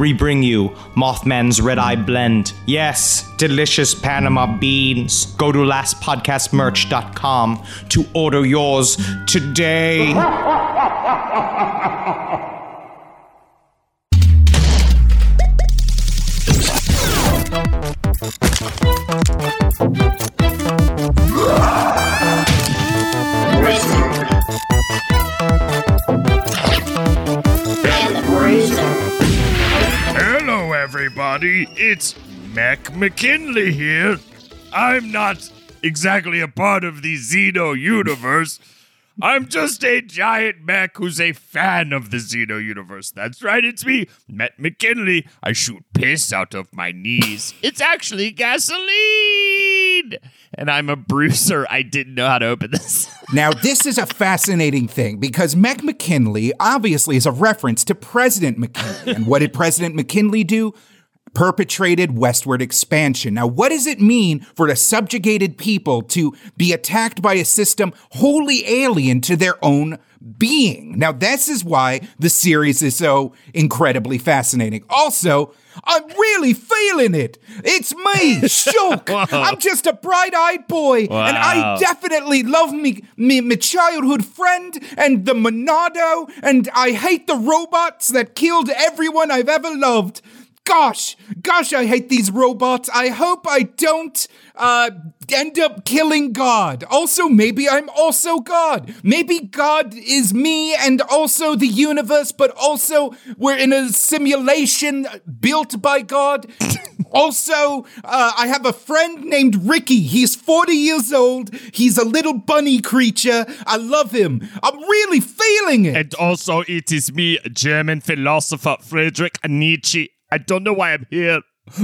we bring you Mothman's Red Eye Blend. Yes, delicious Panama beans. Go to lastpodcastmerch.com to order yours today. everybody. It's Mac McKinley here. I'm not exactly a part of the Xeno universe. I'm just a giant mech who's a fan of the Xeno universe. That's right, it's me, Matt McKinley. I shoot piss out of my knees. it's actually gasoline! And I'm a bruiser. I didn't know how to open this. Now, this is a fascinating thing because Meg McKinley obviously is a reference to President McKinley. And what did President McKinley do? Perpetrated westward expansion. Now, what does it mean for a subjugated people to be attacked by a system wholly alien to their own being? Now, this is why the series is so incredibly fascinating. Also, I'm really feeling it. It's me, Shulk. I'm just a bright-eyed boy, and I definitely love me, me, my childhood friend and the Monado, and I hate the robots that killed everyone I've ever loved. Gosh, gosh, I hate these robots. I hope I don't uh, end up killing God. Also, maybe I'm also God. Maybe God is me and also the universe, but also we're in a simulation built by God. Also, uh, I have a friend named Riki. He's 40 years old. He's a little bunny creature. I love him. I'm really feeling it. And also, it is me, German philosopher Friedrich Nietzsche. I don't know why I'm here.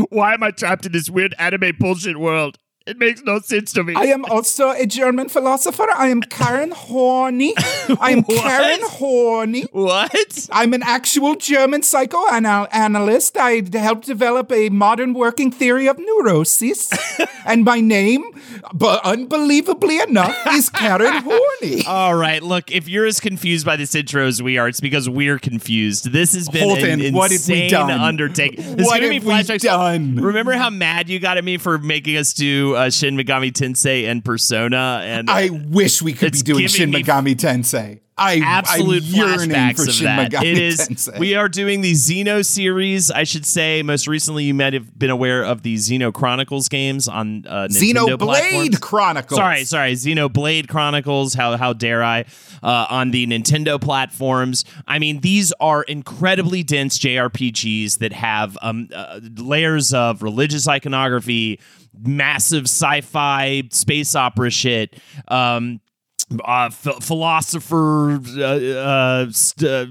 Why am I trapped in this weird anime bullshit world? It makes no sense to me. I am also a German philosopher. I am Karen Horney. I am Karen Horney. what? I'm an actual German psychoanalyst. I helped develop a modern working theory of neurosis. and my name, but unbelievably enough, is Karen Horney. All right, look, if you're as confused by this intro as we are, it's because we're confused. This has been Holden, an what have we insane done? undertaking. This is What giving have me we flashbacks. done? Remember how mad you got at me for making us do uh, Shin Megami Tensei and Persona? And I wish we could be doing Shin Megami Tensei. I, absolute I'm yearning flashbacks for of Shin that. Megami It is. Tensei. We are doing the Xeno series. I should say. Most recently, you might have been aware of the Xeno Chronicles games on uh, Nintendo Xenoblade platforms. Chronicles. Sorry, sorry, Xeno Blade Chronicles. How how dare I? Uh, on the Nintendo platforms. I mean, these are incredibly dense JRPGs that have um, uh, layers of religious iconography, massive sci-fi space opera shit. Um, uh, ph- philosopher uh, uh, st- uh,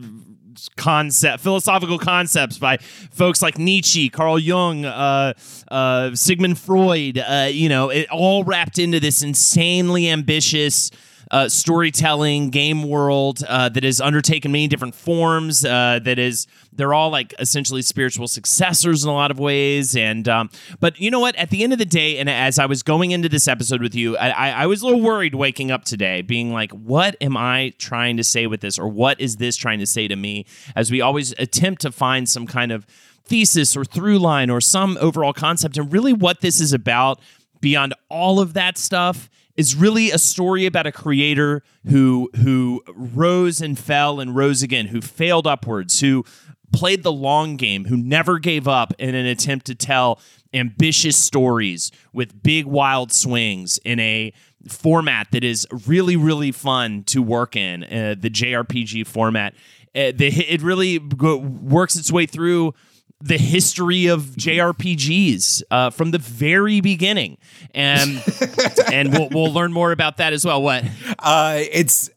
concept philosophical concepts by folks like Nietzsche, Carl Jung, uh, uh, Sigmund Freud. Uh, you know, it all wrapped into this insanely ambitious. Uh, storytelling game world uh, that has undertaken many different forms. Uh, that is, they're all like essentially spiritual successors in a lot of ways. And um, but you know what? At the end of the day, and as I was going into this episode with you, I, I, I was a little worried waking up today, being like, "What am I trying to say with this, or what is this trying to say to me?" As we always attempt to find some kind of thesis or through line or some overall concept, and really what this is about beyond all of that stuff is really a story about a creator who who rose and fell and rose again, who failed upwards, who played the long game, who never gave up in an attempt to tell ambitious stories with big wild swings in a format that is really really fun to work in, uh, the JRPG format. Uh, the, it really go, works its way through the history of JRPGs uh, from the very beginning, and and we'll we'll learn more about that as well. What? Uh, it's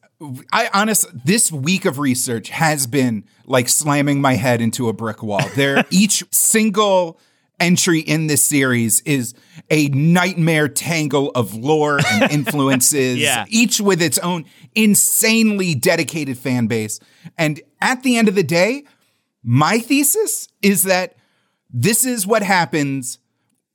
I honest this week of research has been like slamming my head into a brick wall. There each single entry in this series is a nightmare tangle of lore and influences, Yeah. each with its own insanely dedicated fan base. And at the end of the day, my thesis is that this is what happens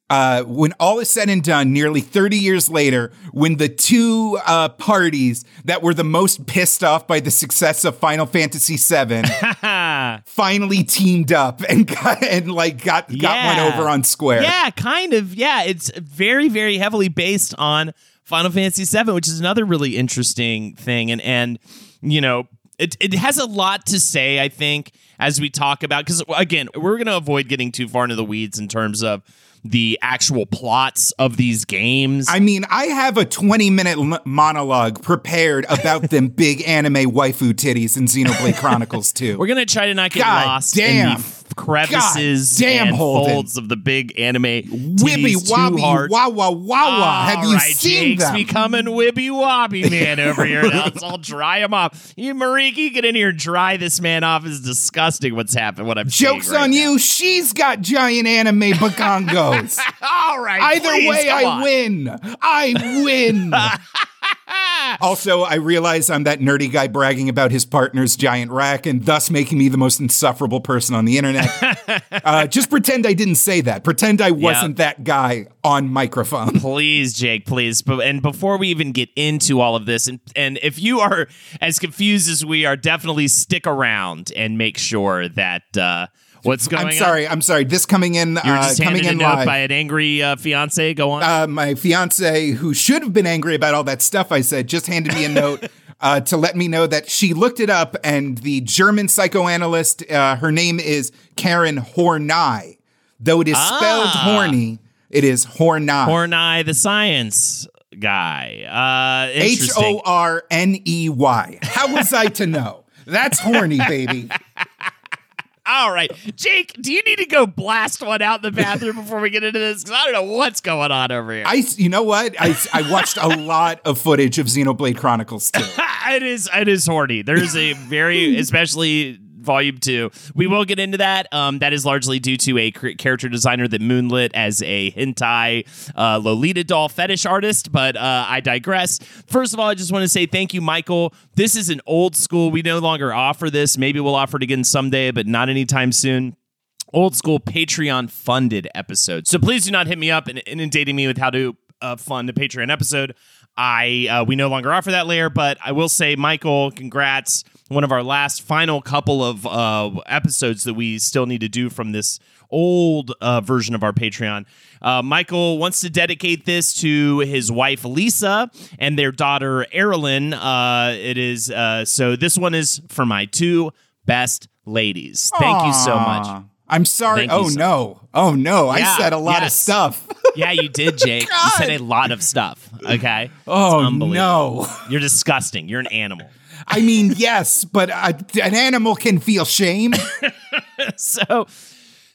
uh, when all is said and done, nearly 30 years later, when the two uh, parties that were the most pissed off by the success of Final Fantasy VII finally teamed up and got and like got got Yeah. one over on Square. Yeah, kind of. Yeah, it's very, very heavily based on Final Fantasy VII, which is another really interesting thing. And and you know, it it has a lot to say. I think as we talk about because again, we're going to avoid getting too far into the weeds in terms of the actual plots of these games. I mean, I have a 20 minute l- monologue prepared about them big anime waifu titties in Xenoblade Chronicles 2. We're gonna try to not get God lost damn. in the crevices God damn, and Holden. folds of the big anime. Wibby wobby hard. wawa wawa. Have you right, seen Jake's them? becoming wibby wobby man over here. Now let's all dry him off. You, Mariki, get in here and dry this man off. Is disgusting. What's happened? What I'm Jokes right on now. you. She's got giant anime bagongos. All right. Either please, way, I on. win. I win. also, I realize I'm that nerdy guy bragging about his partner's giant rack and thus making me the most insufferable person on the internet. uh, just pretend I didn't say that. Pretend I wasn't that guy on microphone. Please, Jake, please. And before we even get into all of this, and and if you are as confused as we are, definitely stick around and make sure that uh, what's going I'm on. sorry. I'm sorry. This coming in, You're uh, just coming handed a in live. by an angry uh, fiance. Go on. uh, my fiance, who should have been angry about all that stuff I said, just handed me a note uh, to let me know that she looked it up, and the German psychoanalyst, uh, her name is Karen Horney. Though it is spelled Ah. horny, it is Horney. Horney, the science guy. Uh, H. O R N E Y. How was I to know? That's horny, baby. All right, Jake, do you need to go blast one out in the bathroom before we get into this? Because I don't know what's going on over here. I, you know what? I, I watched a lot of footage of Xenoblade Chronicles too. it is it is horny. There's a very especially volume two. We will get into that. Um, that is largely due to a character designer that moonlit as a hentai uh, Lolita doll fetish artist. But uh, I digress. First of all, I just want to say thank you, Michael. This is an old school. We no longer offer this. Maybe we'll offer it again someday, but not anytime soon old school Patreon funded episode. So please do not hit me up and inundating me with how to uh, fund a Patreon episode. I uh, we no longer offer that layer, but I will say, Michael, congrats! One of our last final couple of uh, episodes that we still need to do from this old uh, version of our Patreon. Uh, Michael wants to dedicate this to his wife Lisa and their daughter Erilyn. Uh, it is uh, so. This one is for my two best ladies. Thank you so much. I'm sorry. Thank oh so- no. Oh no. Yeah, I said a lot of stuff. Yeah, you did, Jake. you said a lot of stuff. Okay. Oh no. You're disgusting. You're an animal. I mean, yes, but uh, an animal can feel shame. So,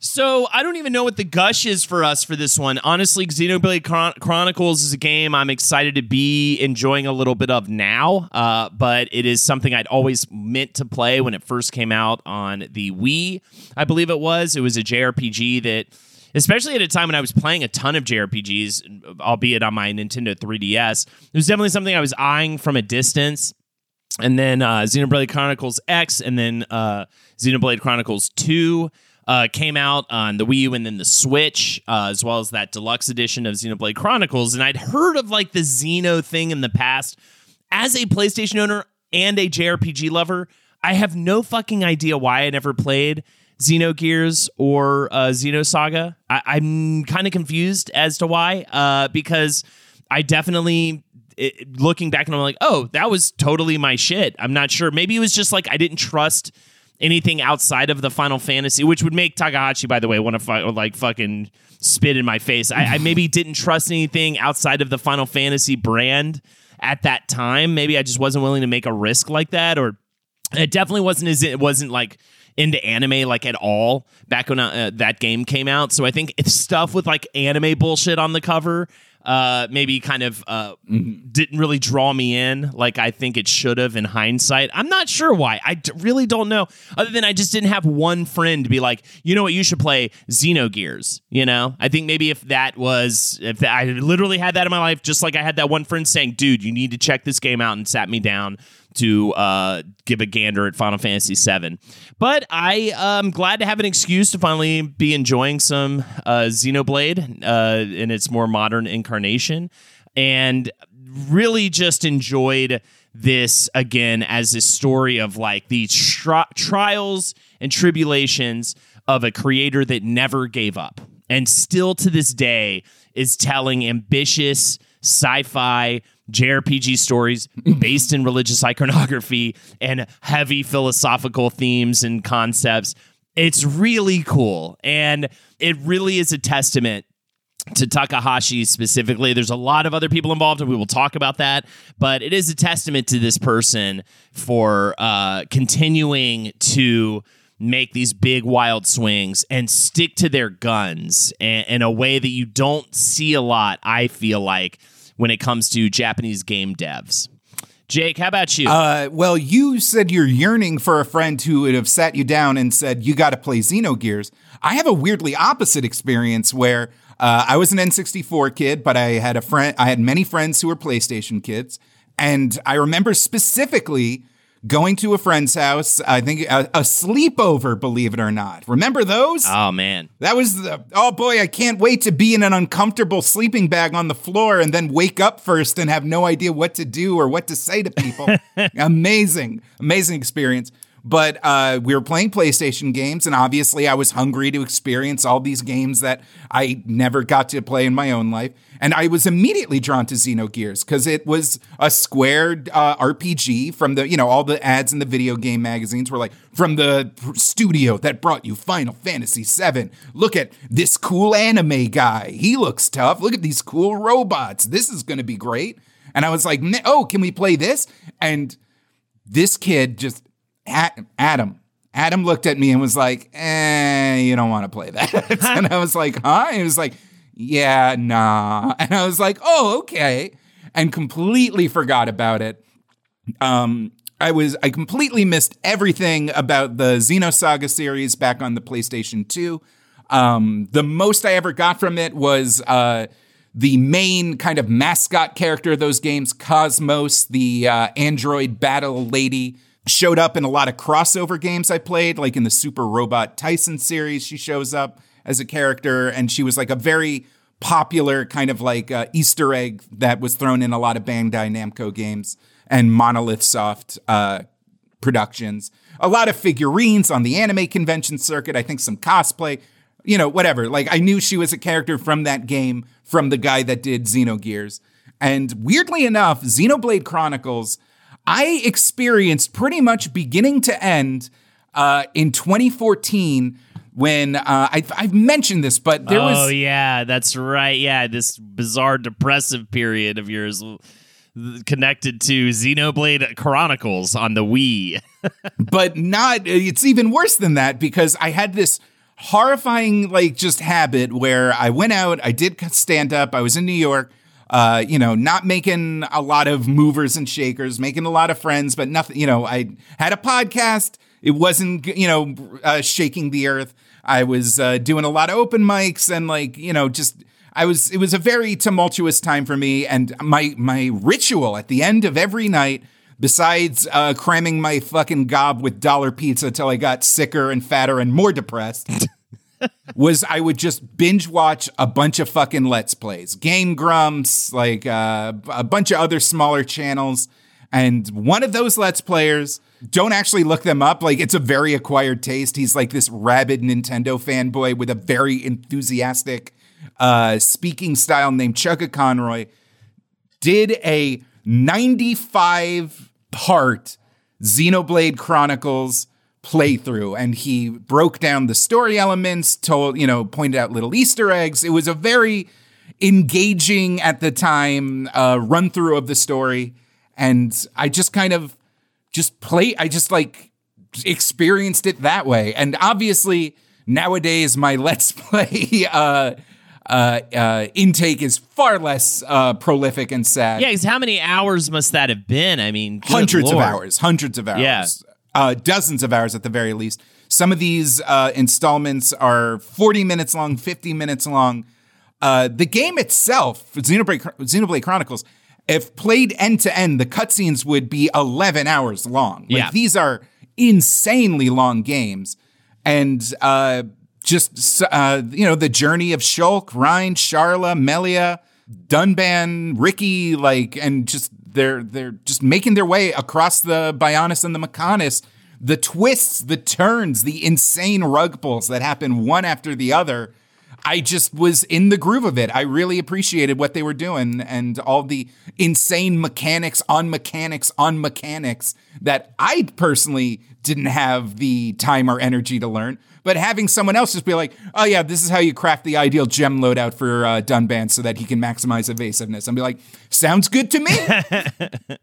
so I don't even know what the gush is for us for this one. Honestly, Xenoblade Chron- Chronicles is a game I'm excited to be enjoying a little bit of now. Uh, but it is something I'd always meant to play when it first came out on the Wii. I believe it was. It was a JRPG that especially at a time when I was playing a ton of JRPGs, albeit on my Nintendo 3DS. It was definitely something I was eyeing from a distance. And then uh, Xenoblade Chronicles X, and then uh, Xenoblade Chronicles 2 uh, came out on the Wii U and then the Switch, uh, as well as that deluxe edition of Xenoblade Chronicles. And I'd heard of like the Xeno thing in the past. As a PlayStation owner and a JRPG lover, I have no fucking idea why I never played Xenogears or uh, Xenosaga. I- am kind of confused as to why, uh, because I definitely. It, looking back and I'm like, oh, that was totally my shit. I'm not sure. Maybe it was just like I didn't trust anything outside of the Final Fantasy, which would make Takahashi, by the way, want to like fucking spit in my face. I, I maybe didn't trust anything outside of the Final Fantasy brand at that time. Maybe I just wasn't willing to make a risk like that, or it definitely wasn't as it wasn't like into anime like at all back when uh, that game came out. So I think it's stuff with like anime bullshit on the cover uh, maybe kind of uh, didn't really draw me in like I think it should have in hindsight. I'm not sure why. I d- really don't know. Other than I just didn't have one friend be like, you know what, you should play Xenogears. You know, I think maybe if that was if I literally had that in my life, just like I had that one friend saying, dude, you need to check this game out, and sat me down to uh, give a gander at Final Fantasy VII. But I am um, glad to have an excuse to finally be enjoying some uh, Xenoblade uh, in its more modern incarnation, and really just enjoyed this again as a story of like these tri- trials and tribulations of a creator that never gave up and still to this day is telling ambitious sci-fi JRPG stories based in religious iconography and heavy philosophical themes and concepts. It's really cool. And it really is a testament to Takahashi specifically. There's a lot of other people involved, and we will talk about that. But it is a testament to this person for uh, continuing to make these big wild swings and stick to their guns in, in a way that you don't see a lot. I feel like when it comes to Japanese game devs. Jake, how about you? Uh, well, you said you're yearning for a friend who would have sat you down and said, You got to play Xenogears. I have a weirdly opposite experience where uh, I was an N64 kid, but I had a friend, I had many friends who were PlayStation kids. And I remember specifically going to a friend's house. I think a, a, sleepover, believe it or not. Remember those? Oh man, that was the. Oh boy, I can't wait to be in an uncomfortable sleeping bag on the floor and then wake up first and have no idea what to do or what to say to people. amazing, amazing experience. But uh, we were playing PlayStation games, and obviously, I was hungry to experience all these games that I never got to play in my own life. And I was immediately drawn to Xenogears because it was a squared uh, RPG from the, you know, all the ads in the video game magazines were like, from the studio that brought you Final Fantasy VII. Look at this cool anime guy. He looks tough. Look at these cool robots. This is going to be great. And I was like, oh, can we play this? And this kid just, Adam, Adam looked at me and was like, eh, you don't want to play that. and I was like, huh? And he was like, yeah, nah. And I was like, oh, okay. And completely forgot about it. Um, I was I completely missed everything about the Xenosaga series back on the PlayStation 2. Um, the most I ever got from it was uh, the main kind of mascot character of those games, KOS-MOS, the uh, android battle lady, showed up in a lot of crossover games I played, like in the Super Robot Taisen series. She shows up as a character, and she was like a very popular kind of like uh, Easter egg that was thrown in a lot of Bandai Namco games and Monolith Soft uh, productions. A lot of figurines on the anime convention circuit. I think some cosplay, you know, whatever. Like I knew she was a character from that game from the guy that did Xenogears. And weirdly enough, Xenoblade Chronicles, I experienced pretty much beginning to end uh, in 2014 when uh, I, have mentioned this, but there oh, was. Oh yeah, that's right. Yeah, this bizarre depressive period of yours connected to Xenoblade Chronicles on the Wii. but not. It's even worse than that because I had this horrifying like just habit where I went out, I did stand up, I was in New York. Uh, you know, not making a lot of movers and shakers, making a lot of friends, but nothing, you know, I had a podcast. It wasn't, you know, uh, shaking the earth. I was uh, doing a lot of open mics and like you know just I was it was a very tumultuous time for me and my my ritual at the end of every night besides uh, cramming my fucking gob with dollar pizza till I got sicker and fatter and more depressed was I would just binge watch a bunch of fucking let's plays, Game Grumps, like uh, a bunch of other smaller channels, and one of those let's players. Don't actually look them up. Like it's a very acquired taste. He's like this rabid Nintendo fanboy with a very enthusiastic uh, speaking style named Chuggaaconroy. Did a 95 part Xenoblade Chronicles playthrough and he broke down the story elements, told, you know, pointed out little Easter eggs. It was a very engaging at the time uh, run through of the story. And I just kind of just play, I just like experienced it that way. And obviously, nowadays, my Let's Play uh, uh, uh, intake is far less uh, prolific and sad. Yeah, because how many hours must that have been? I mean, hundreds Lord. of hours, hundreds of hours, Yeah. Uh, dozens of hours at the very least. Some of these uh, installments are 40 minutes long, 50 minutes long. Uh, the game itself, Xenoblade, Xenoblade Chronicles, if played end to end, the cutscenes would be 11 hours long. Like, Yeah. These are insanely long games. And uh, just, uh, you know, the journey of Shulk, Reyn, Sharla, Melia, Dunban, Riki, like, and just they're they're just making their way across the Bionis and the Mechanis. The twists, the turns, the insane rug pulls that happen one after the other. I just was in the groove of it. I really appreciated what they were doing and all the insane mechanics on mechanics on mechanics that I personally didn't have the time or energy to learn. But having someone else just be like, oh, yeah, this is how you craft the ideal gem loadout for uh, Dunban so that he can maximize evasiveness. And be like, sounds good to me.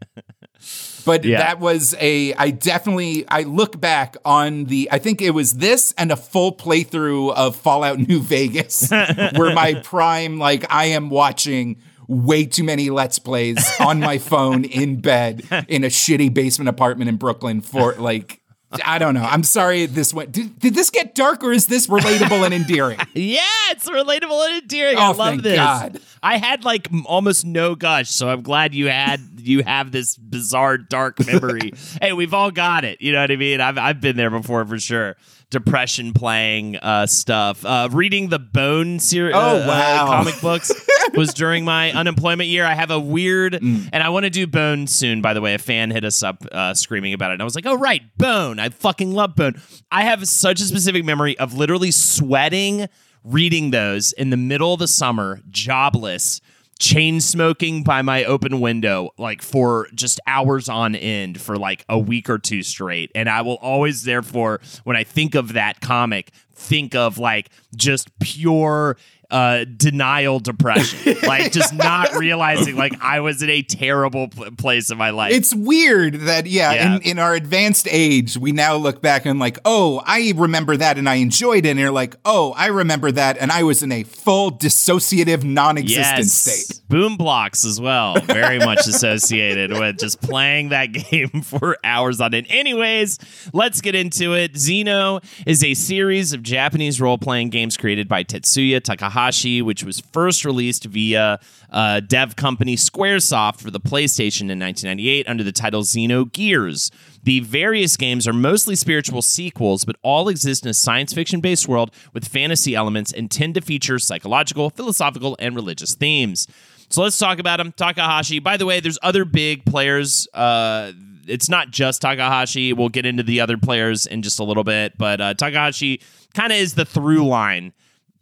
But Yeah. that was a, I definitely, I look back on the, I think it was this and a full playthrough of Fallout New Vegas were my prime, like, I am watching way too many Let's Plays on my phone in bed in a shitty basement apartment in Brooklyn for like, I don't know. I'm sorry this went. Did, did this get dark or is this relatable and endearing? Yeah, it's relatable and endearing. I Oh, love thank this. God. I had like almost no gush, so I'm glad you had you have this bizarre dark memory. hey, we've all got it. You know what I mean? I've I've been there before for sure. Depression playing uh, stuff. Uh, reading the Bone series. Oh, wow. comic books was during my unemployment year. I have a weird, Mm. and I want to do Bone soon. By the way, a fan hit us up uh, screaming about it, and I was like, "Oh right, Bone! I fucking love Bone." I have such a specific memory of literally sweating reading those in the middle of the summer, jobless. Chain smoking by my open window, like for just hours on end for like a week or two straight. And I will always, therefore, when I think of that comic, think of like just pure uh denial depression like just not realizing like i was in a terrible pl- place in my life It's weird that yeah, Yeah. In, in our advanced age, we now look back and like, oh, I remember that and I enjoyed it. And you're like, oh, I remember that and I was in a full dissociative, non-existent yes state. Boom Blox as well very much associated with just playing that game for hours on end anyways let's get into it xeno is a series of japanese role-playing games created by tetsuya takahashi which was first released via uh, dev company squaresoft for the playstation in 1998 under the title xeno gears the various games are mostly spiritual sequels, but all exist in a science fiction based world with fantasy elements and tend to feature psychological, philosophical, and religious themes. So let's talk about him. Takahashi. By the way, there's other big players. Uh, it's not just Takahashi. We'll get into the other players in just a little bit, but uh, Takahashi kind of is the through line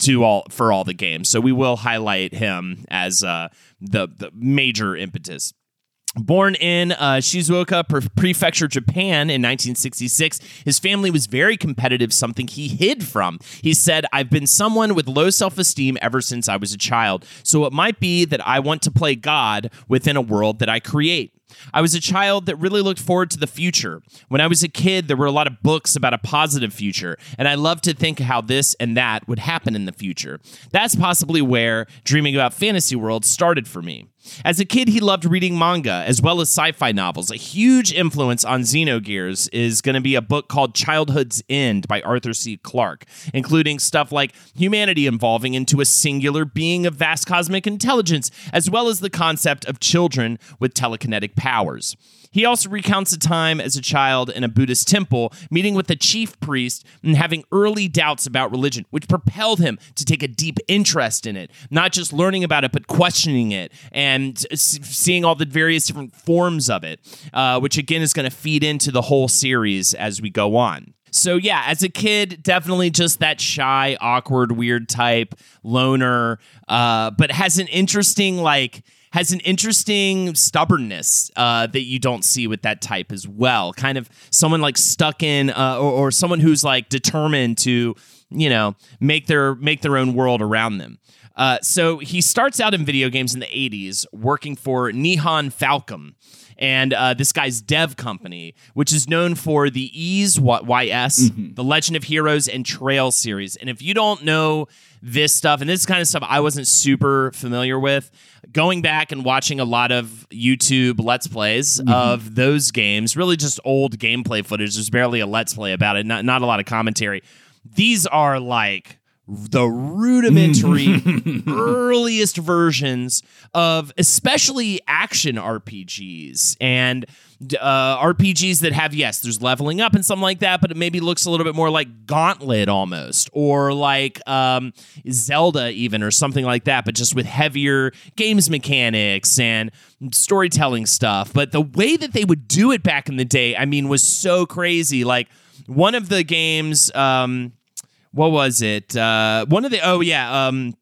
to all for all the games. So we will highlight him as uh, the the major impetus. Born in uh, Shizuoka Prefecture, Japan in 1966, his family was very competitive, something he hid from. He said, I've been someone with low self esteem ever since I was a child, so it might be that I want to play God within a world that I create. I was a child that really looked forward to the future. When I was a kid, there were a lot of books about a positive future, and I loved to think how this and that would happen in the future. That's possibly where dreaming about fantasy worlds started for me. As a kid, he loved reading manga as well as sci fi novels. A huge influence on Xenogears is going to be a book called Childhood's End by Arthur C. Clarke, including stuff like humanity evolving into a singular being of vast cosmic intelligence, as well as the concept of children with telekinetic powers. He also recounts a time as a child in a Buddhist temple, meeting with the chief priest and having early doubts about religion, which propelled him to take a deep interest in it, not just learning about it, but questioning it and seeing all the various different forms of it, uh, which again is going to feed into the whole series as we go on. So yeah, as a kid, definitely just that shy, awkward, weird type, loner, uh, but has an interesting like has an interesting stubbornness uh, that you don't see with that type as well. Kind of someone like stuck in, uh, or, or someone who's like determined to, you know, make their make their own world around them. Uh, so he starts out in video games in the 80s working for Nihon Falcom and uh, this guy's dev company, which is known for the Ys YS, mm-hmm. the Legend of Heroes, and Trail series. And if you don't know this stuff, and this kind of stuff I wasn't super familiar with, going back and watching a lot of YouTube Let's Plays mm-hmm. of those games, really just old gameplay footage. There's barely a Let's Play about it, not, not a lot of commentary. These are like the rudimentary earliest versions of especially action RPGs and uh, RPGs that have yes, there's leveling up and something like that, but it maybe looks a little bit more like Gauntlet almost, or like um, Zelda even, or something like that, but just with heavier games mechanics and storytelling stuff. But the way that they would do it back in the day, I mean, was so crazy. Like one of the games. Um, what was it? Uh, one of the oh yeah, um,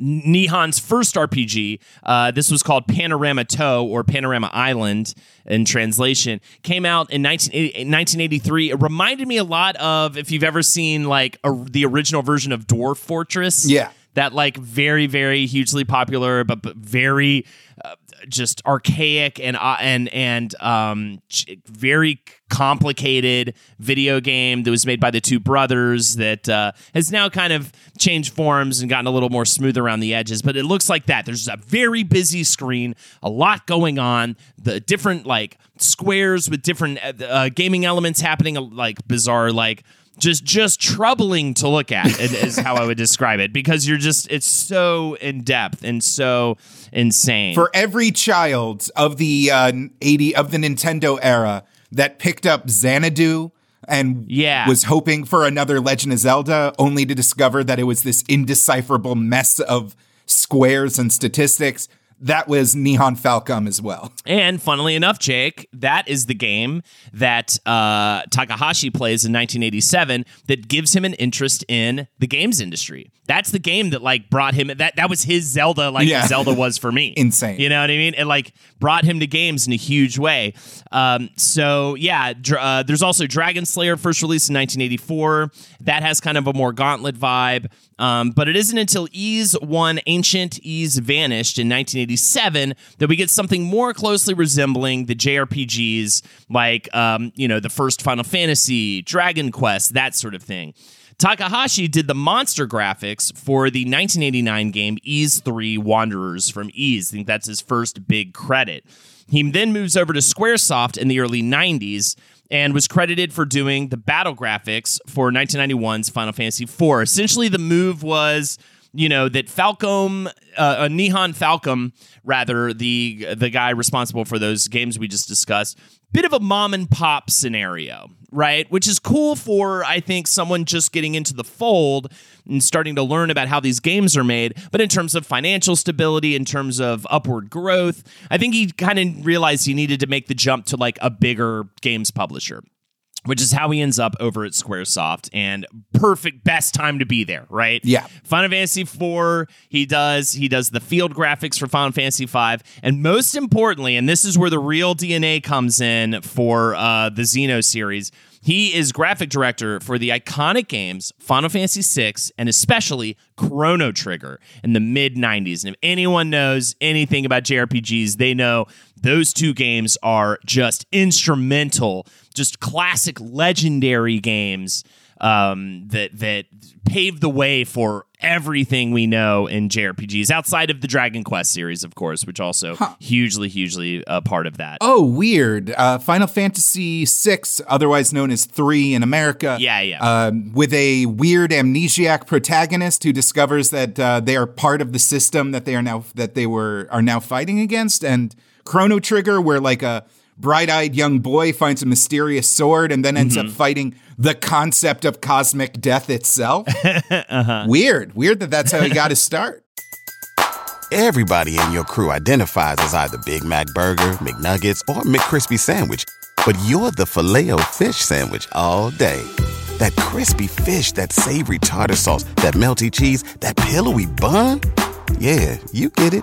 Nihon's first RPG. Uh, this was called Panorama Toe or Panorama Island in translation. Came out in 1983. It reminded me a lot of if you've ever seen like a, the original version of Dwarf Fortress. Yeah. That like very very hugely popular but, but very uh, just archaic and uh, and and um, very complicated video game that was made by the two brothers that uh, has now kind of changed forms and gotten a little more smooth around the edges. But it looks like that. There's a very busy screen, a lot going on, the different like squares with different uh, uh gaming elements happening, like bizarre like just just troubling to look at is how I would describe it because you're just it's so in depth and so insane. For every child of the uh, 80 of the Nintendo era that picked up Xanadu and yeah. was hoping for another Legend of Zelda only to discover that it was this indecipherable mess of squares and statistics that was Nihon Falcom as well. And funnily enough, Jake, that is the game that uh, Takahashi plays in 1987 that gives him an interest in the games industry. That's the game that like brought him that that was his Zelda like yeah. Zelda was for me. Insane. You know what I mean? It like brought him to games in a huge way. Um, so yeah, dr- uh, there's also Dragon Slayer first released in 1984. That has kind of a more gauntlet vibe. Um, but it isn't until Ys won Ancient Ys Vanished in 1987 that we get something more closely resembling the JRPGs like, um, you know, the first Final Fantasy, Dragon Quest, that sort of thing. Takahashi did the monster graphics for the 1989 game Ys 3 Wanderers from Ys. I think that's his first big credit. He then moves over to Squaresoft in the early 90s and was credited for doing the battle graphics for 1991's Final Fantasy IV. Essentially, the move was you know that Falcom, uh, uh, Nihon Falcom, rather the the guy responsible for those games we just discussed, bit of a mom and pop scenario, right? Which is cool for I think someone just getting into the fold and starting to learn about how these games are made. But in terms of financial stability, in terms of upward growth, I think he kind of realized he needed to make the jump to like a bigger games publisher which is how he ends up over at Squaresoft. And perfect, best time to be there, right? Yeah. Final Fantasy IV, he does he does the field graphics for Final Fantasy V, and most importantly, and this is where the real DNA comes in for uh, the Xeno series. He is graphic director for the iconic games Final Fantasy VI and especially Chrono Trigger in the mid 90s. And if anyone knows anything about JRPGs, they know those two games are just instrumental, just classic legendary games um, that that paved the way for everything we know in JRPGs outside of the Dragon Quest series, of course, which also hugely, hugely a part of that. Oh, weird. Uh, Final Fantasy VI, otherwise known as 3 in America. Yeah, yeah. Um, with a weird amnesiac protagonist who discovers that uh, they are part of the system that they are now that they were are now fighting against, and Chrono Trigger, where like a bright-eyed young boy finds a mysterious sword and then ends Mm-hmm. up fighting the concept of cosmic death itself. Uh-huh. Weird. Weird that that's how he got his start. Everybody in your crew identifies as either Big Mac Burger, McNuggets, or McCrispy Sandwich. But you're the filet fish Sandwich all day. That crispy fish, that savory tartar sauce, that melty cheese, that pillowy bun. Yeah, you get it.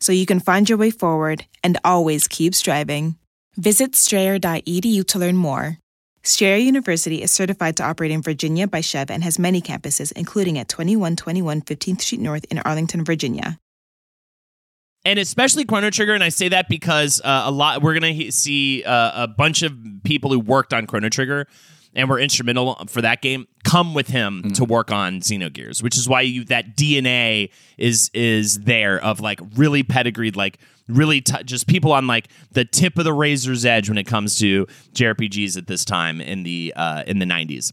so you can find your way forward and always keep striving. Visit strayer.edu to learn more. Strayer University is certified to operate in Virginia by SCHEV and has many campuses, including at 2121 15th Street North in Arlington, Virginia. and especially Chrono Trigger. And I say that because uh, a lot we're gonna he- see uh, a bunch of people who worked on Chrono Trigger and were instrumental for that game come with him to work on Xenogears, which is why you that DNA is is there of like really pedigreed, like really t- just people on like the tip of the razor's edge when it comes to JRPGs at this time in the uh, in the nineties.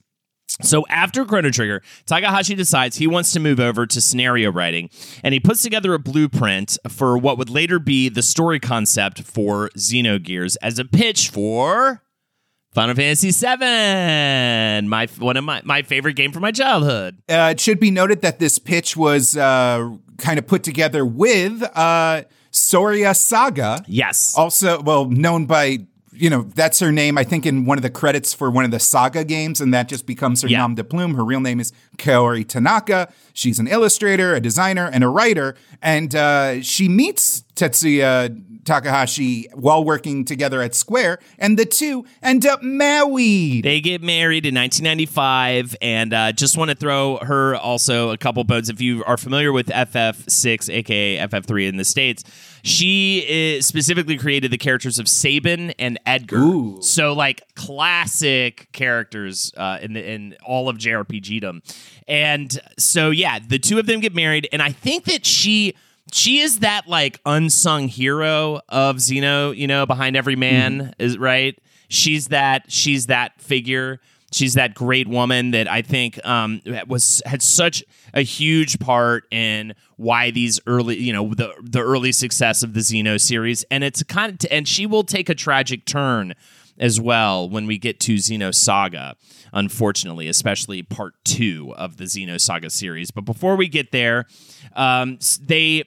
So after Chrono Trigger, Takahashi decides he wants to move over to scenario writing, and he puts together a blueprint for what would later be the story concept for Xenogears as a pitch for Final Fantasy VII, my one of my my favorite game from my childhood. Uh, it should be noted that this pitch was uh, kind of put together with uh, Soraya Saga, Yes, also well known by you know that's her name. I think in one of the credits for one of the Saga games, and that just becomes her Yeah. nom de plume. Her real name is Kaori Tanaka. She's an illustrator, a designer, and a writer, and uh, she meets Tetsuya Takahashi while working together at Square, and the two end up married. They get married in 1995, and uh, just want to throw her also a couple bones. If you are familiar with FF6, aka FF3 in the States, she is specifically created the characters of Sabin and Edgar. Ooh. So, like classic characters uh, in the in all of JRPGdom. And so, yeah, the two of them get married, and I think that she she is that like unsung hero of Xeno, you know, behind every man is right. She's that she's that figure. She's that great woman that I think um, was had such a huge part in why these early, you know, the the early success of the Xeno series, and it's kind of, and she will take a tragic turn as well when we get to Xeno Saga, unfortunately, especially part two of the Xeno Saga series. But before we get there, um, they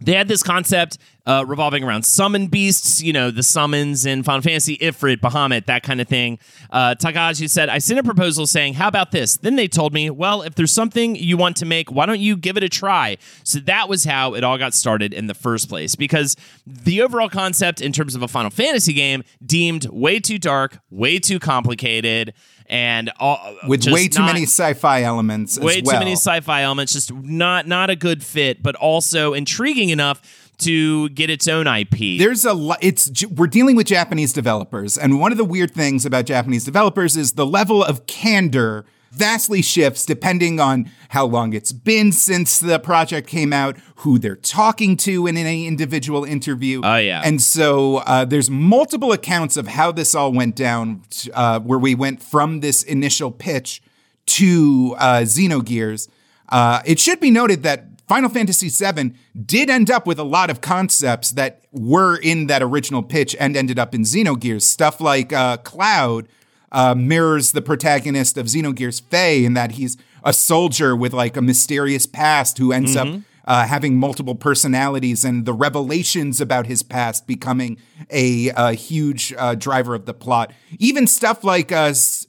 they had this concept uh, revolving around summon beasts, you know, the summons in Final Fantasy, Ifrit, Bahamut, that kind of thing. Uh, Takahashi said, I sent a proposal saying, How about this? Then they told me, Well, if there's something you want to make, why don't you give it a try? So that was how it all got started in the first place. Because the overall concept in terms of a Final Fantasy game deemed way too dark, way too complicated, and all, with way too not- many sci-fi elements as way well. too many sci-fi elements just not not a good fit but also intriguing enough to get its own ip There's a lot. It's we're dealing with Japanese developers, and one of the weird things about Japanese developers is the level of candor vastly shifts depending on how long it's been since the project came out, who they're talking to in any individual interview. Oh, yeah. And so uh, there's multiple accounts of how this all went down, uh, where we went from this initial pitch to uh, Xenogears. Uh, it should be noted that Final Fantasy VII did end up with a lot of concepts that were in that original pitch and ended up in Xenogears. Stuff like uh, Cloud uh, mirrors the protagonist of Xenogears Fei in that he's a soldier with like a mysterious past who ends up uh, having multiple personalities and the revelations about his past becoming a, a huge uh, driver of the plot. Even stuff like uh, s-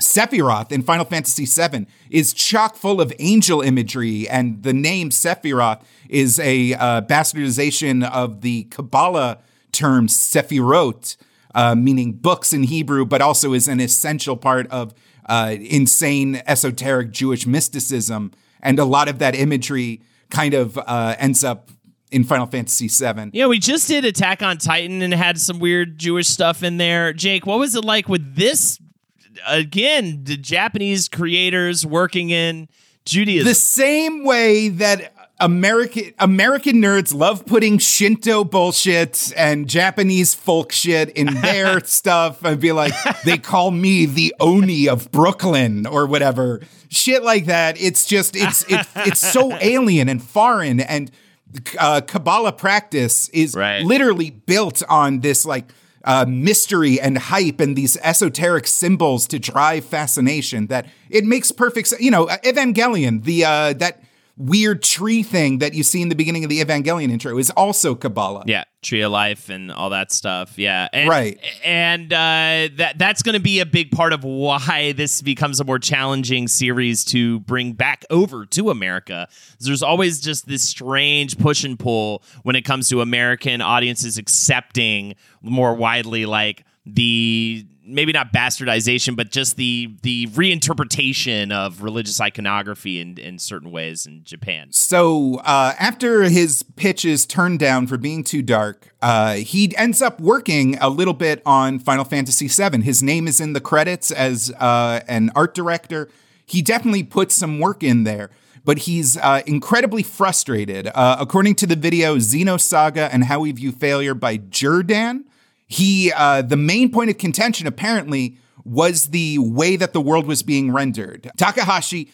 Sephiroth in Final Fantasy VII is chock full of angel imagery, and the name Sephiroth is a uh, bastardization of the Kabbalah term Sephirot, uh, meaning books in Hebrew, but also is an essential part of uh, insane esoteric Jewish mysticism. And a lot of that imagery kind of uh, ends up in Final Fantasy VII. Yeah, we just did Attack on Titan and had some weird Jewish stuff in there. Jake, what was it like with this? Again, the Japanese creators working in Judaism. The same way that American American nerds love putting Shinto bullshit and Japanese folk shit in their stuff and be like, they call me the Oni of Brooklyn or whatever. Shit like that. It's just it's it's it's so alien and foreign and uh, Kabbalah practice is Right. literally built on this like uh, mystery and hype and these esoteric symbols to drive fascination that it makes perfect sense. You know, Evangelion, the uh, that weird tree thing that you see in the beginning of the Evangelion intro is also Kabbalah. Yeah, Tree of Life and all that stuff. Yeah, and, Right. And uh, that that's going to be a big part of why this becomes a more challenging series to bring back over to America. There's always just this strange push and pull when it comes to American audiences accepting more widely, like the maybe not bastardization, but just the the reinterpretation of religious iconography in, in certain ways in Japan. So uh, after his pitch is turned down for being too dark, uh, he ends up working a little bit on Final Fantasy VII. His name is in the credits as uh, an art director. He definitely put some work in there, but he's uh, incredibly frustrated. Uh, according to the video Xenosaga and How We View Failure by Jordan, he uh, the main point of contention apparently was the way that the world was being rendered. Takahashi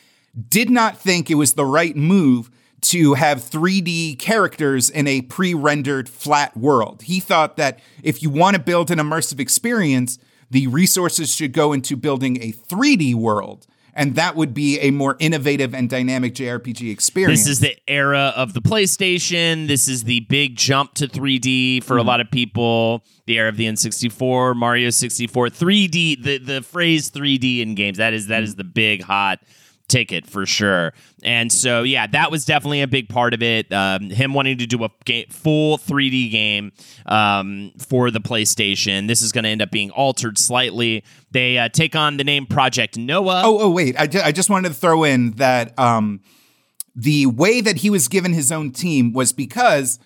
did not think it was the right move to have 3D characters in a pre-rendered flat world. He thought that if you want to build an immersive experience, the resources should go into building a 3D world. And that would be a more innovative and dynamic JRPG experience. This is the era of the PlayStation. This is the big jump to 3D for a mm-hmm. lot of people. The era of the N64, Mario 64, 3D. The the phrase 3D in games that is that is mm-hmm. the big hot ticket for sure. And so yeah, that was definitely a big part of it. Um, him wanting to do a ga- full 3D game um, for the PlayStation. This is going to end up being altered slightly. They uh, take on the name Project Noah. Oh, oh, wait. I, ju- I just wanted to throw in that um, the way that he was given his own team was because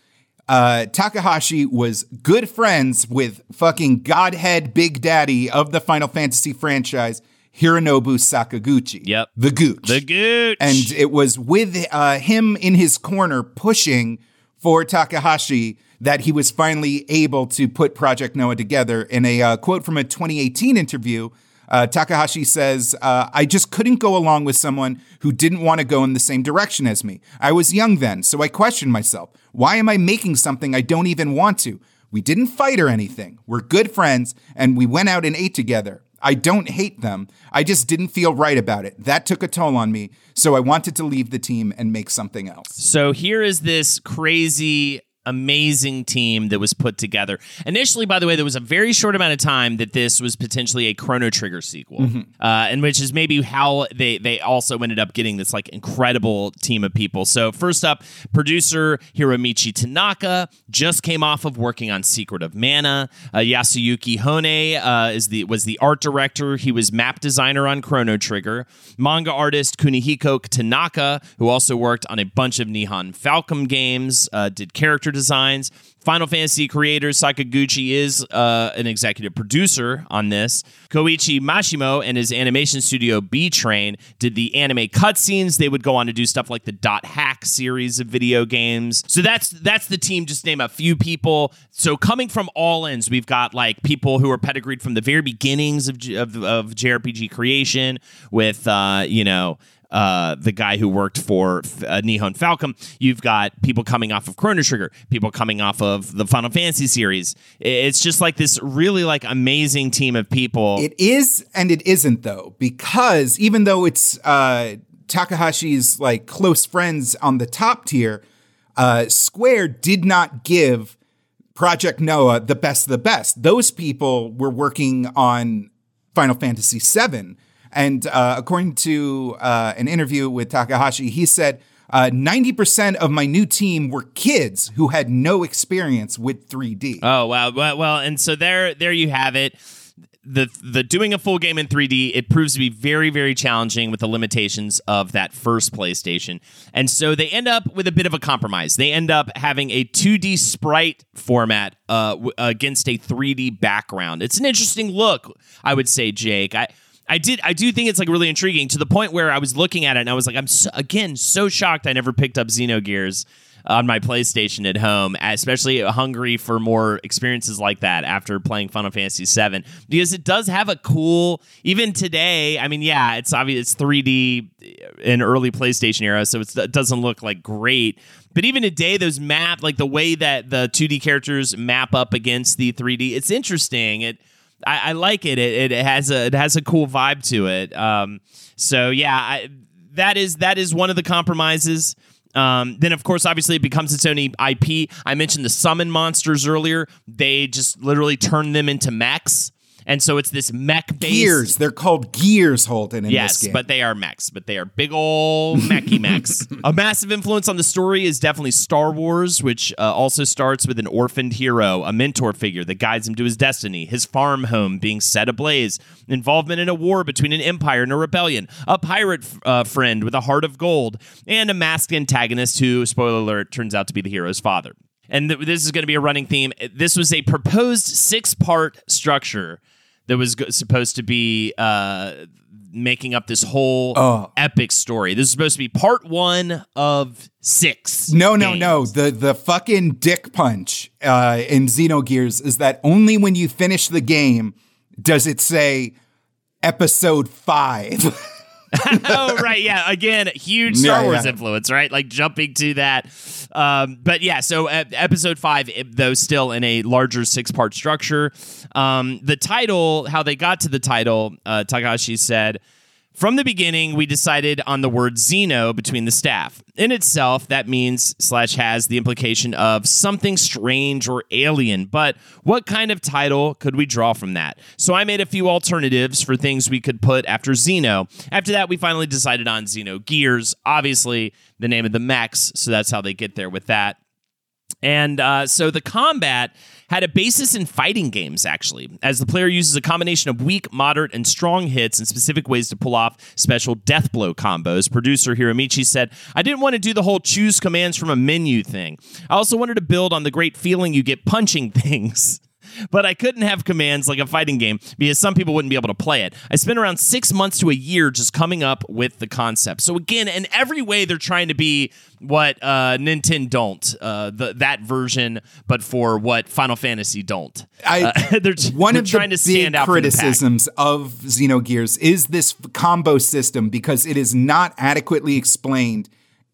uh, Takahashi was good friends with fucking Godhead Big Daddy of the Final Fantasy franchise, Hironobu Sakaguchi. Yep. The Gooch. the Gooch. and it was with uh, him in his corner pushing for Takahashi that he was finally able to put Project Noah together. In a uh, quote from a 2018 interview, uh, Takahashi says, uh, I just couldn't go along with someone who didn't want to go in the same direction as me. I was young then, so I questioned myself. Why am I making something I don't even want to? We didn't fight or anything. We're good friends, and we went out and ate together. I don't hate them. I just didn't feel right about it. That took a toll on me, so I wanted to leave the team and make something else. So here is this crazy, amazing team that was put together. Initially, by the way, there was a very short amount of time that this was potentially a Chrono Trigger sequel, uh, and which is maybe how they they also ended up getting this like incredible team of people. So first up, producer Hiromichi Tanaka just came off of working on Secret of Mana. Uh, Yasuyuki Honne uh, is the was the art director. He was map designer on Chrono Trigger. Manga artist Kunihiko Tanaka, who also worked on a bunch of Nihon Falcom games, uh, did character designs. Final Fantasy creator Sakaguchi is uh, an executive producer on this. Koichi Mashimo and his animation studio Bee Train did the anime cutscenes. They would go on to do stuff like the Dot Hack series of video games. So that's that's the team. Just name a few people. So coming from all ends, we've got like people who are pedigreed from the very beginnings of of, of JRPG creation with uh, you know uh, the guy who worked for uh, Nihon Falcom. You've got people coming off of Chrono Trigger, people coming off of the Final Fantasy series. It's just like this really like amazing team of people. It is and it isn't though, because even though it's uh, Takahashi's like close friends on the top tier, uh, Square did not give Project Noah the best of the best. Those people were working on Final Fantasy VII. And uh, according to uh, an interview with Takahashi, he said, uh, 90% of my new team were kids who had no experience with 3D. Oh wow, well, well, and so there, there you have it. The the doing a full game in 3D it proves to be very very challenging with the limitations of that first PlayStation, and so they end up with a bit of a compromise. They end up having a 2D sprite format uh, w- against a 3D background. It's an interesting look, I would say, Jake. I. I did. I do think it's like really intriguing to the point where I was looking at it and I was like, I'm so, again so shocked I never picked up Xenogears on my PlayStation at home, especially hungry for more experiences like that after playing Final Fantasy VII because it does have a cool. Even today, I mean, yeah, it's obvious it's 3D in early PlayStation era, so it doesn't look like great. But even today, those map like the way that the 2D characters map up against the 3D, it's interesting. It I, I like it. it. It has a it has a cool vibe to it. Um, so yeah, I, that is that is one of the compromises. Um, then, of course, obviously, it becomes its own IP. I mentioned the summon monsters earlier. They just literally turn them into mechs. And so it's this mech based. Gears. They're called gears, Holden, in yes, this game. but they are mechs, but they are big old mechy mechs. a massive influence on the story is definitely Star Wars, which uh, also starts with an orphaned hero, a mentor figure that guides him to his destiny, his farm home being set ablaze, involvement in a war between an empire and a rebellion, a pirate uh, friend with a heart of gold, and a masked antagonist who, spoiler alert, turns out to be the hero's father. And th- this is going to be a running theme. This was a proposed six part structure that was go- supposed to be uh, making up this whole Oh. epic story. This is supposed to be part one of six. No, no, games. no. The the fucking dick punch uh, in Xenogears is that only when you finish the game does it say episode five. oh right, yeah. Again, huge Star Yeah, Wars yeah. influence, right? Like jumping to that. Um, but yeah, so uh, episode five, it- though still in a larger six part structure. Um, the title, how they got to the title, uh, Takahashi said. From the beginning, we decided on the word Xeno between the staff. In itself, that means slash has the implication of something strange or alien, but what kind of title could we draw from that? So I made a few alternatives for things we could put after Xeno. After that, we finally decided on Xeno Gears, obviously the name of the mechs, so that's how they get there with that. And uh, so the combat had a basis in fighting games, actually, as the player uses a combination of weak, moderate, and strong hits and specific ways to pull off special death blow combos. Producer Hiromichi said, I didn't want to do the whole choose commands from a menu thing. I also wanted to build on the great feeling you get punching things. But I couldn't have commands like a fighting game because some people wouldn't be able to play it. I spent around six months to a year just coming up with the concept. So again, in every way, they're trying to be what uh, Nintendo don't, uh, the, that version, but for what Final Fantasy don't. I, Uh, they're, one they're of trying the to stand big out from the criticisms of Xenogears is this combo system because it is not adequately explained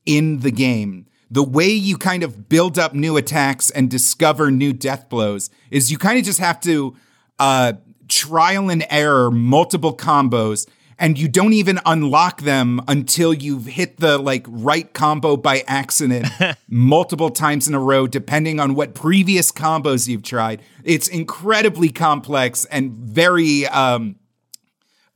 in the game. The way you kind of build up new attacks and discover new death blows is you kind of just have to uh, trial and error multiple combos and you don't even unlock them until you've hit the like right combo by accident multiple times in a row depending on what previous combos you've tried. It's incredibly complex and very um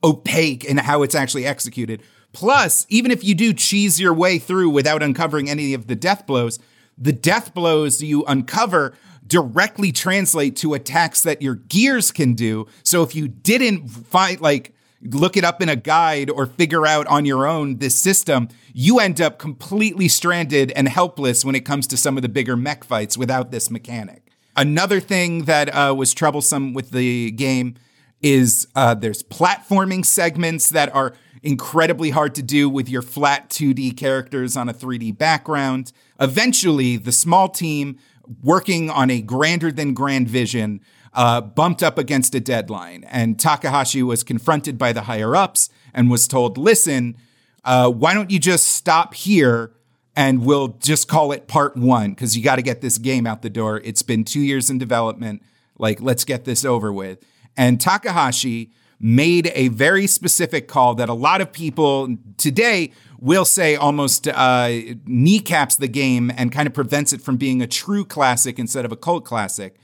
opaque in how it's actually executed plus even if you do cheese your way through without uncovering any of the death blows the death blows you uncover directly translate to attacks that your gears can do so if you didn't find like look it up in a guide or figure out on your own this system, you end up completely stranded and helpless when it comes to some of the bigger mech fights without this mechanic. Another thing that uh, was troublesome with the game is uh, there's platforming segments that are incredibly hard to do with your flat 2D characters on a 3D background. Eventually, the small team working on a grander than grand vision uh, bumped up against a deadline. And Takahashi was confronted by the higher ups and was told, listen, uh, why don't you just stop here and we'll just call it part one because you got to get this game out the door. It's been two years in development. Like, let's get this over with. And Takahashi made a very specific call that a lot of people today will say almost uh, kneecaps the game and kind of prevents it from being a true classic instead of a cult classic.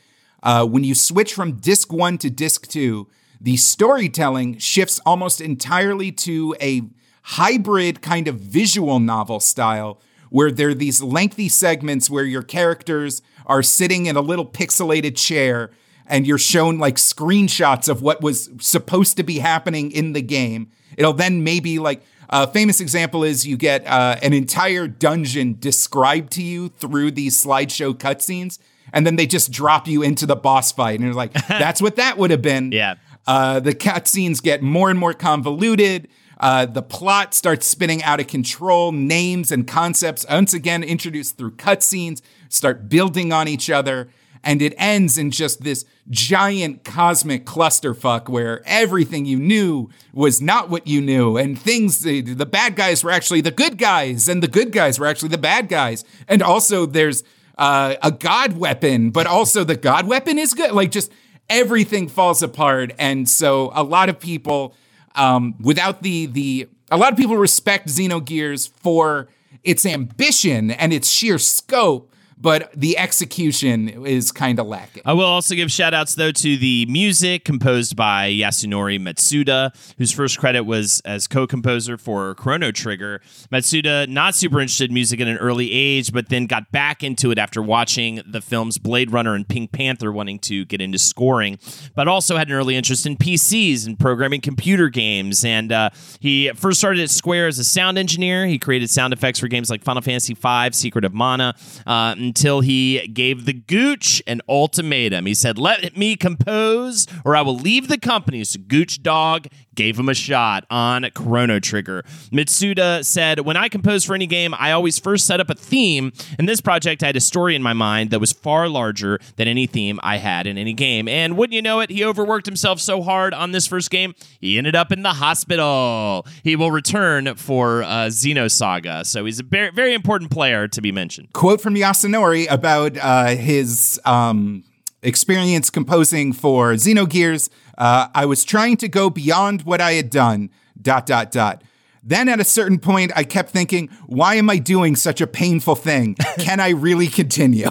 Uh, when you switch from disc one to disc two, the storytelling shifts almost entirely to a hybrid kind of visual novel style where there are these lengthy segments where your characters are sitting in a little pixelated chair and you're shown like screenshots of what was supposed to be happening in the game. It'll then maybe like a famous example is you get uh, an entire dungeon described to you through these slideshow cutscenes, and then they just drop you into the boss fight, and you're like, "That's what that would have been." Yeah. Uh, the cutscenes get more and more convoluted. Uh, the plot starts spinning out of control. Names and concepts, once again introduced through cutscenes, start building on each other. And it ends in just this giant cosmic clusterfuck where everything you knew was not what you knew. And things, the, the bad guys were actually the good guys, and the good guys were actually the bad guys. And also, there's uh, a god weapon, but also the god weapon is good. Like, just everything falls apart. And so, a lot of people um, without the the a lot of people respect Xenogears for its ambition and its sheer scope, but the execution is kind of lacking. I will also give shout outs, though, to the music composed by Yasunori Mitsuda, whose first credit was as co composer for Chrono Trigger. Matsuda, not super interested in music at an early age, but then got back into it after watching the films Blade Runner and Pink Panther, wanting to get into scoring, but also had an early interest in PCs and programming computer games. And uh, he first started at Square as a sound engineer. He created sound effects for games like Final Fantasy V, Secret of Mana. Uh, until he gave the Gooch an ultimatum. He said, Let me compose or I will leave the company. So Gooch Dog gave him a shot on Chrono Trigger. Mitsuda said, When I compose for any game, I always first set up a theme. In this project, I had a story in my mind that was far larger than any theme I had in any game. And wouldn't you know it, he overworked himself so hard on this first game, he ended up in the hospital. He will return for uh, Xenosaga. So he's a very, very important player to be mentioned. Quote from Yasunori about uh, his um, experience composing for Xenogears. Uh, I was trying to go beyond what I had done. Dot dot dot. Then at a certain point, I kept thinking, why am I doing such a painful thing? Can I really continue?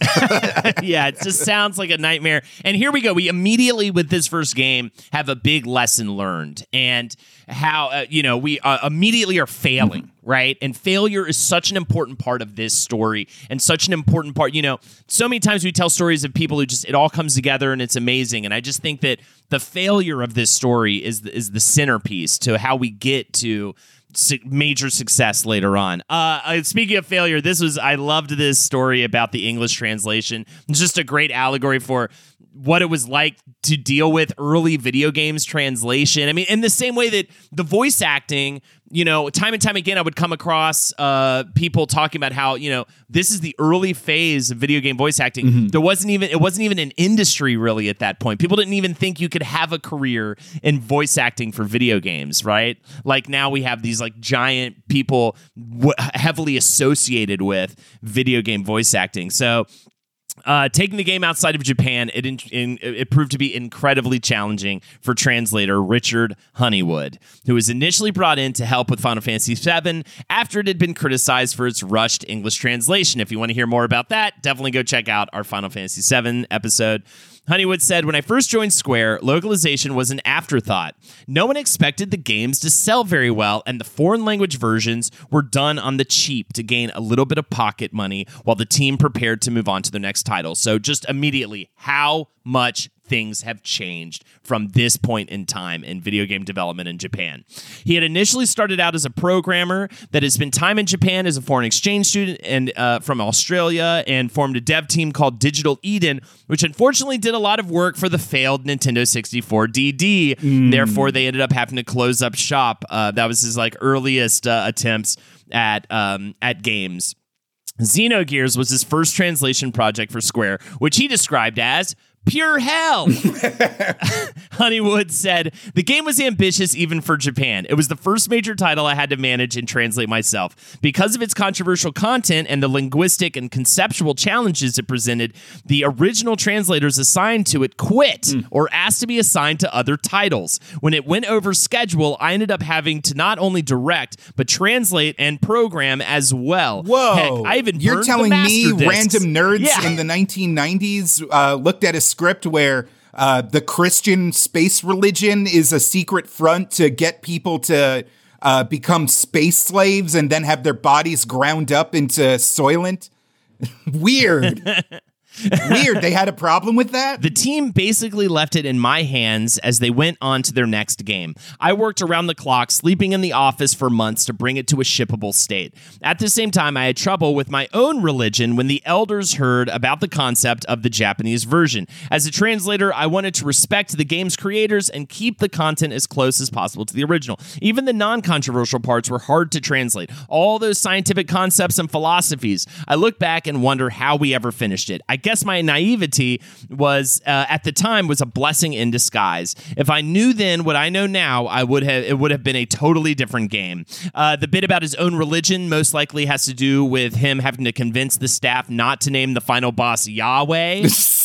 yeah, it just sounds like a nightmare. And here we go. We immediately, with this first game, have a big lesson learned. And how, uh, you know, we uh, immediately are failing. Right? And failure is such an important part of this story and such an important part. You know, so many times we tell stories of people who just, it all comes together and it's amazing. And I just think that the failure of this story is the, is the centerpiece to how we get to major success later on. Uh, uh, speaking of failure, this was I loved this story about the English translation. It's just a great allegory for what it was like to deal with early video games translation. I mean, in the same way that the voice acting, you know, time and time again, I would come across uh, people talking about how you know this is the early phase of video game voice acting. Mm-hmm. There wasn't even it wasn't even an industry really at that point. People didn't even think you could have a career in voice acting for video games, right? Like now we have these like giant people w- heavily associated with video game voice acting. So uh, taking the game outside of Japan, it, in, in, it proved to be incredibly challenging for translator Richard Honeywood, who was initially brought in to help with Final Fantasy VII after it had been criticized for its rushed English translation. If you want to hear more about that, definitely go check out our Final Fantasy VII episode. Honeywood said, When I first joined Square, localization was an afterthought. No one expected the games to sell very well, and the foreign language versions were done on the cheap to gain a little bit of pocket money while the team prepared to move on to their next title. So, just immediately, how much things have changed from this point in time in video game development in Japan. He had initially started out as a programmer that had spent time in Japan as a foreign exchange student and uh, from Australia and formed a dev team called Digital Eden, which unfortunately did a lot of work for the failed Nintendo 64 DD. Mm. Therefore, they ended up having to close up shop. Uh, that was his like earliest uh, attempts at um, at games. Xenogears was his first translation project for Square, which he described as pure hell. Honeywood said, The game was ambitious even for Japan. It was the first major title I had to manage and translate myself. Because of its controversial content and the linguistic and conceptual challenges it presented, the original translators assigned to it quit mm. or asked to be assigned to other titles. When it went over schedule, I ended up having to not only direct, but translate and program as well. Whoa. Heck, I even You're telling me discs. random nerds yeah. in the 1990s uh, looked at a script where uh, the Christian space religion is a secret front to get people to uh, become space slaves and then have their bodies ground up into Soylent. Weird. Weird. They had a problem with that? The team basically left it in my hands as they went on to their next game. I worked around the clock, sleeping in the office for months to bring it to a shippable state. At the same time, I had trouble with my own religion when the elders heard about the concept of the Japanese version. As a translator, I wanted to respect the game's creators and keep the content as close as possible to the original. Even the non controversial parts were hard to translate. All those scientific concepts and philosophies. I look back and wonder how we ever finished it. I guess my naivety was uh, at the time was a blessing in disguise. If I knew then what I know now, I would have it would have been a totally different game. Uh, the bit about his own religion most likely has to do with him having to convince the staff not to name the final boss Yahweh.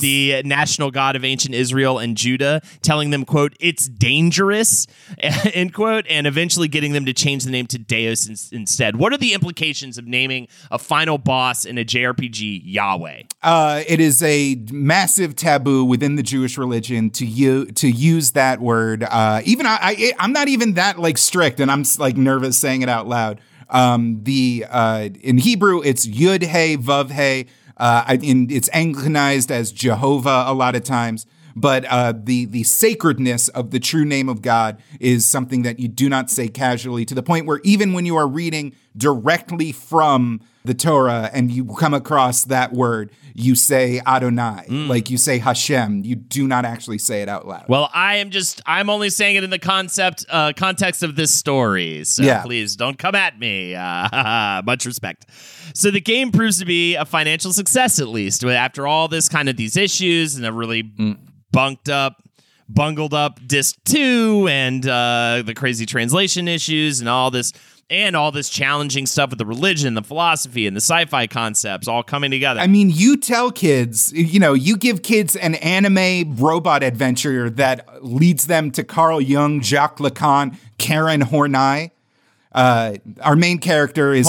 the national god of ancient Israel and Judah, telling them, quote, it's dangerous, end quote, and eventually getting them to change the name to Deus in- instead. What are the implications of naming a final boss in a JRPG Yahweh? Uh, it is a massive taboo within the Jewish religion to you to use that word. Uh, even I, I, I'm not even that like strict, and I'm like nervous saying it out loud. Um, the uh, in Hebrew, it's Yud Hey Vav Hey. Uh, in, it's Anglicanized as Jehovah a lot of times, but uh, the the sacredness of the true name of God is something that you do not say casually. To the point where even when you are reading directly from the Torah and you come across that word, you say Adonai, mm. like you say Hashem. You do not actually say it out loud. Well, I am just I'm only saying it in the concept uh, context of this story. So yeah. please don't come at me. Uh, much respect. So the game proves to be a financial success at least after all this kind of these issues and a really mm. bunked up bungled up disc 2 and uh, the crazy translation issues and all this and all this challenging stuff with the religion, the philosophy, and the sci-fi concepts all coming together. I mean, you tell kids, you know, you give kids an anime robot adventure that leads them to Carl Jung, Jacques Lacan, Karen Horney. Uh, our main character is,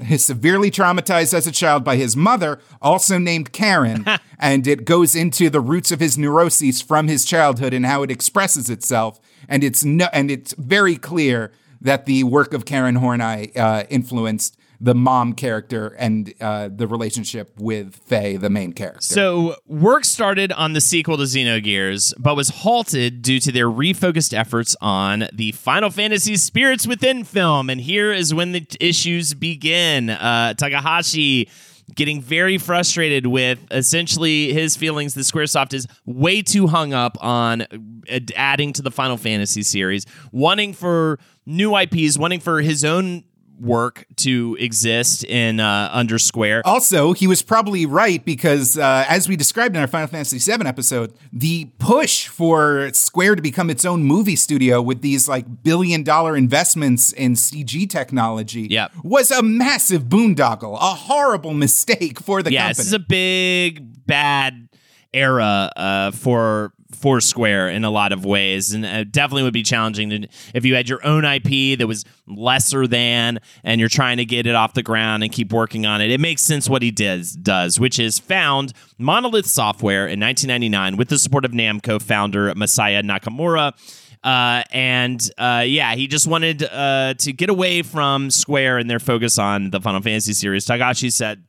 severe, is severely traumatized as a child by his mother, also named Karen, and it goes into the roots of his neuroses from his childhood and how it expresses itself. And it's no, and it's very clear that the work of Karen Horney uh, influenced the mom character and uh, the relationship with Fei, the main character. So, work started on the sequel to Xenogears, but was halted due to their refocused efforts on the Final Fantasy Spirits Within film. And here is when the issues begin. Uh, Takahashi getting very frustrated with essentially his feelings that Squaresoft is way too hung up on uh, adding to the Final Fantasy series, wanting for new IPs, wanting for his own work to exist in uh, under Square. Also, he was probably right because, uh, as we described in our Final Fantasy VII episode, the push for Square to become its own movie studio with these like billion dollar investments in CG technology yep. was a massive boondoggle, a horrible mistake for the yeah, company. this is a big bad era uh, for Foursquare in a lot of ways, and it definitely would be challenging to, if you had your own IP that was lesser than, and you're trying to get it off the ground and keep working on it. It makes sense what he does, does which is found Monolith Software in 1999 with the support of Namco founder Masaya Nakamura. Uh, and uh, yeah, he just wanted uh, to get away from Square and their focus on the Final Fantasy series. Takahashi said,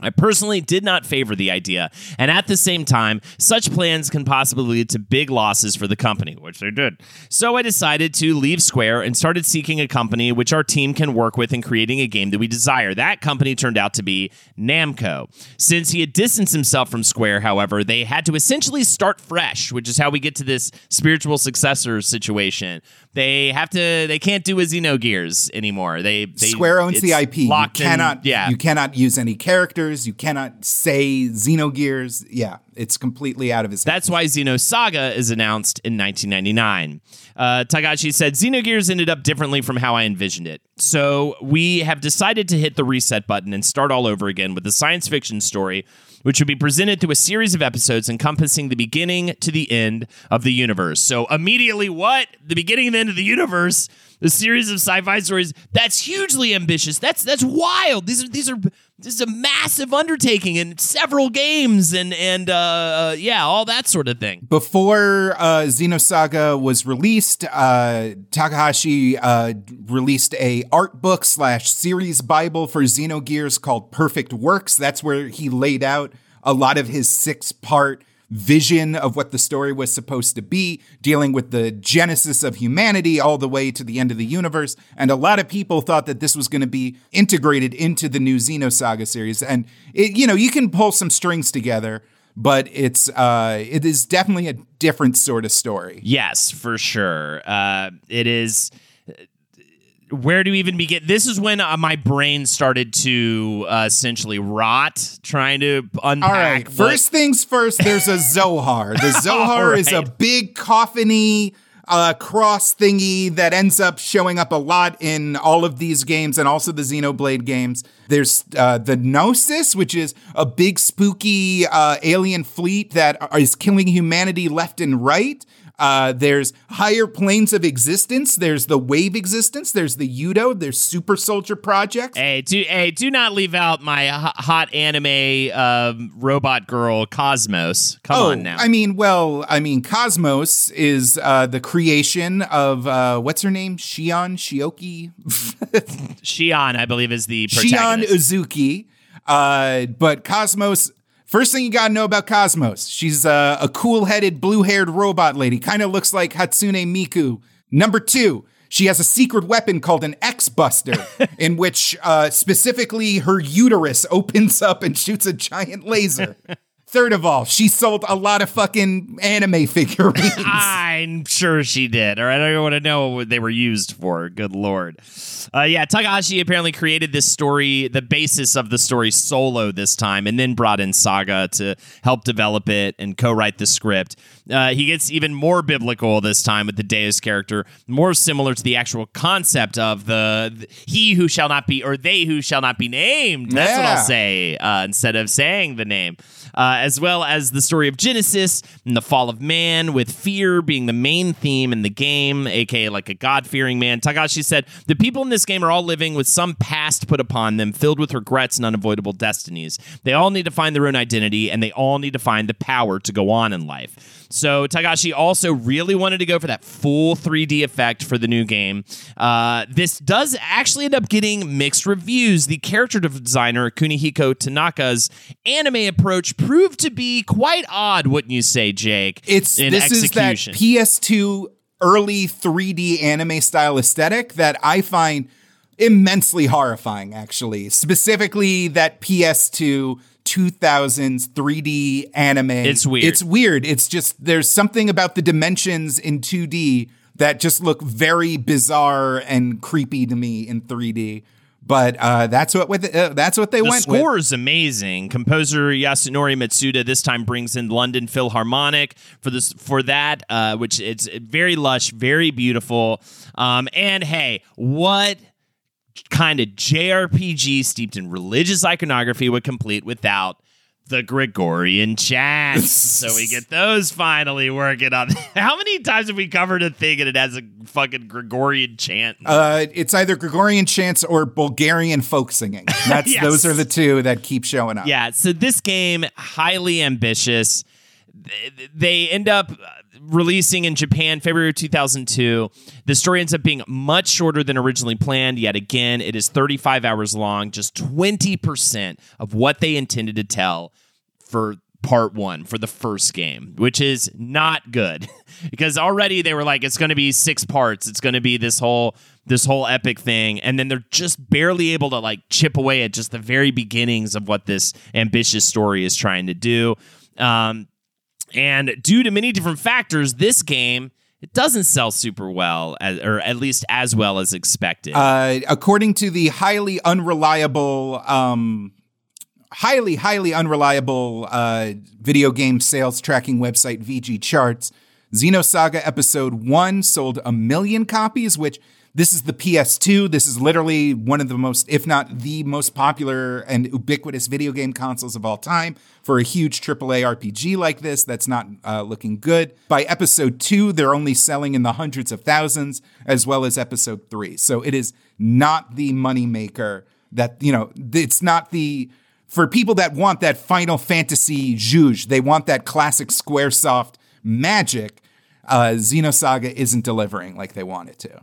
I personally did not favor the idea, and at the same time, such plans can possibly lead to big losses for the company, which they did. So I decided to leave Square and started seeking a company which our team can work with in creating a game that we desire. That company turned out to be Namco. Since he had distanced himself from Square, however, they had to essentially start fresh, which is how we get to this spiritual successor situation. They have to. They can't do a Xenogears anymore. They, they Square owns the IP. You cannot. In, yeah. You cannot use any characters. You cannot say Xenogears. Yeah, it's completely out of his. That's why Xenosaga is announced in 1999. Uh, Takahashi said Xenogears ended up differently from how I envisioned it. So we have decided to hit the reset button and start all over again with a science fiction story which would be presented through a series of episodes encompassing the beginning to the end of the universe. So, immediately, what? The beginning and the end of the universe, the series of sci fi stories, that's hugely ambitious. That's that's wild. These are these are this is a massive undertaking and several games and and uh, yeah, all that sort of thing. Before uh, Xenosaga was released, uh, Takahashi uh, released a art book slash series bible for Xenogears called Perfect Works. That's where he laid out a lot of his six part vision of what the story was supposed to be, dealing with the genesis of humanity all the way to the end of the universe. And a lot of people thought that this was going to be integrated into the new Xenosaga series. And it, you know, you can pull some strings together, but it's uh, it is definitely a different sort of story. Yes, for sure. Uh, it is where do we even begin? This is when uh, my brain started to uh, essentially rot, trying to unpack. All right, what- first things first. There's a Zohar. The Zohar is a big coffiny uh, cross thingy that ends up showing up a lot in all of these games and also the Xenoblade games. There's uh, the Gnosis, which is a big spooky uh, alien fleet that is killing humanity left and right. Uh, there's higher planes of existence. There's the wave existence. There's the U-DO. There's Super Soldier Projects. Hey, do hey, do not leave out my h- hot anime um, robot girl KOS-MOS. Come on now. Oh, I mean, well, I mean, KOS-MOS is uh, the creation of uh, what's her name? Shion Shioki, Shion, I believe, is the Shion. Uzuki. Uh, but KOS-MOS. First thing you gotta know about KOS-MOS, she's uh, a cool-headed, blue-haired robot lady. Kind of looks like Hatsune Miku. Number two, she has a secret weapon called an X-Buster, in which uh, specifically her uterus opens up and shoots a giant laser. Third of all, she sold a lot of fucking anime figurines. I'm sure she did. All right, I don't want to know what they were used for. Good lord. Uh, yeah, Takahashi apparently created this story, the basis of the story solo this time, and then brought in Saga to help develop it and co-write the script. Uh, he gets even more biblical this time with the Deus character, more similar to the actual concept of the, the he who shall not be or they who shall not be named. That's what I'll say uh, instead of saying the name. Uh, as well as the story of Genesis and the fall of man, with fear being the main theme in the game, aka like a God fearing man. Takashi said, The people in this game are all living with some past put upon them, filled with regrets and unavoidable destinies. They all need to find their own identity, and they all need to find the power to go on in life. So Takashi also really wanted to go for that full 3D effect for the new game. Uh, this does actually end up getting mixed reviews. The character designer Kunihiko Tanaka's anime approach proved to be quite odd, wouldn't you say, Jake? It's in this execution. is that PS2 early 3D anime style aesthetic that I find immensely horrifying actually. Specifically that PS2 2000s 3D anime. It's weird. It's weird. It's just there's something about the dimensions in 2D that just look very bizarre and creepy to me in 3D. But uh, that's what with uh, that's what they the went with. score is amazing. Composer Yasunori Mitsuda this time brings in London Philharmonic for this for that, uh, which it's very lush, very beautiful. Um, and hey, what kind of JRPG steeped in religious iconography would complete without the Gregorian chants. so we get those finally working on. How many times have we covered a thing and it has a fucking Gregorian chant? Uh, it's either Gregorian chants or Bulgarian folk singing. That's Yes. those are the two that keep showing up. Yeah, so this game highly ambitious. Th- They end up releasing in Japan February 2002. The story ends up being much shorter than originally planned. Yet again, it is 35 hours long, just 20% of what they intended to tell for part 1 for the first game, which is not good. because already they were like it's going to be 6 parts. It's going to be this whole this whole epic thing and then they're just barely able to like chip away at just the very beginnings of what this ambitious story is trying to do um, and due to many different factors this game it doesn't sell super well or at least as well as expected Uh, according to the highly unreliable, um, highly highly unreliable uh, video game sales tracking website VGChartz, Xenosaga Episode One sold a million copies, which. This is the PS2. This is literally one of the most, if not the most popular and ubiquitous video game consoles of all time. For a huge AAA RPG like this, that's not uh, looking good. By episode two, they're only selling in the hundreds of thousands, as well as episode three. So it is not the moneymaker That you know, it's not the for people that want that Final Fantasy zhuzh, they want that classic SquareSoft magic. Uh, Xenosaga isn't delivering like they want it to.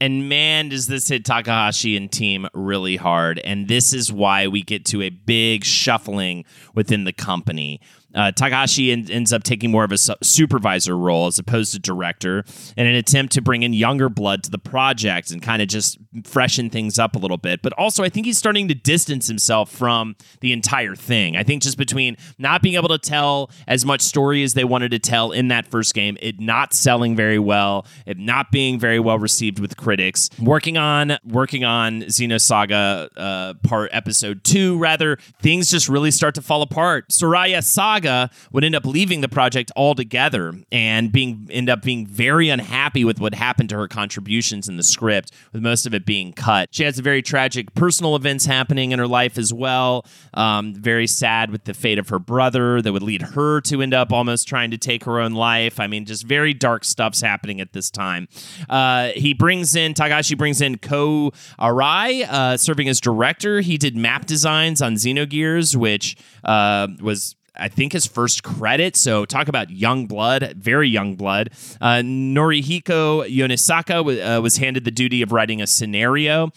And man, does this hit Takahashi and team really hard. And this is why we get to a big shuffling within the company. Uh, Takahashi en- ends up taking more of a su- supervisor role as opposed to director in an attempt to bring in younger blood to the project and kind of just freshen things up a little bit. But also, I think he's starting to distance himself from the entire thing. I think just between not being able to tell as much story as they wanted to tell in that first game, it not selling very well, it not being very well received with critics, working on working on Xenosaga uh, part episode two, rather things just really start to fall apart. Soraya Saga Would end up leaving the project altogether and being end up being very unhappy with what happened to her contributions in the script, with most of it being cut. She has very tragic personal events happening in her life as well. Um, very sad with the fate of her brother that would lead her to end up almost trying to take her own life. I mean, just very dark stuff's happening at this time. Uh, he brings in Takashi brings in Ko Arai, uh, serving as director. He did map designs on Xenogears, which uh, was I think his first credit. So talk about young blood, very young blood. Uh, Norihiko Yonesaka w- uh, was handed the duty of writing a scenario.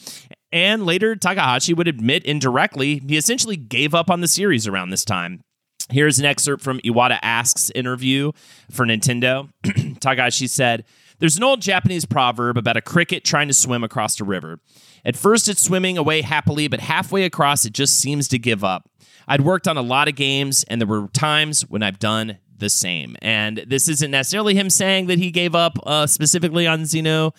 And later, Takahashi would admit indirectly he essentially gave up on the series around this time. Here's an excerpt from Iwata Asks interview for Nintendo. Takahashi said, There's an old Japanese proverb about a cricket trying to swim across a river. At first, it's swimming away happily, but halfway across, it just seems to give up. I'd worked on a lot of games, and there were times when I've done the same. And this isn't necessarily him saying that he gave up uh, specifically on Xeno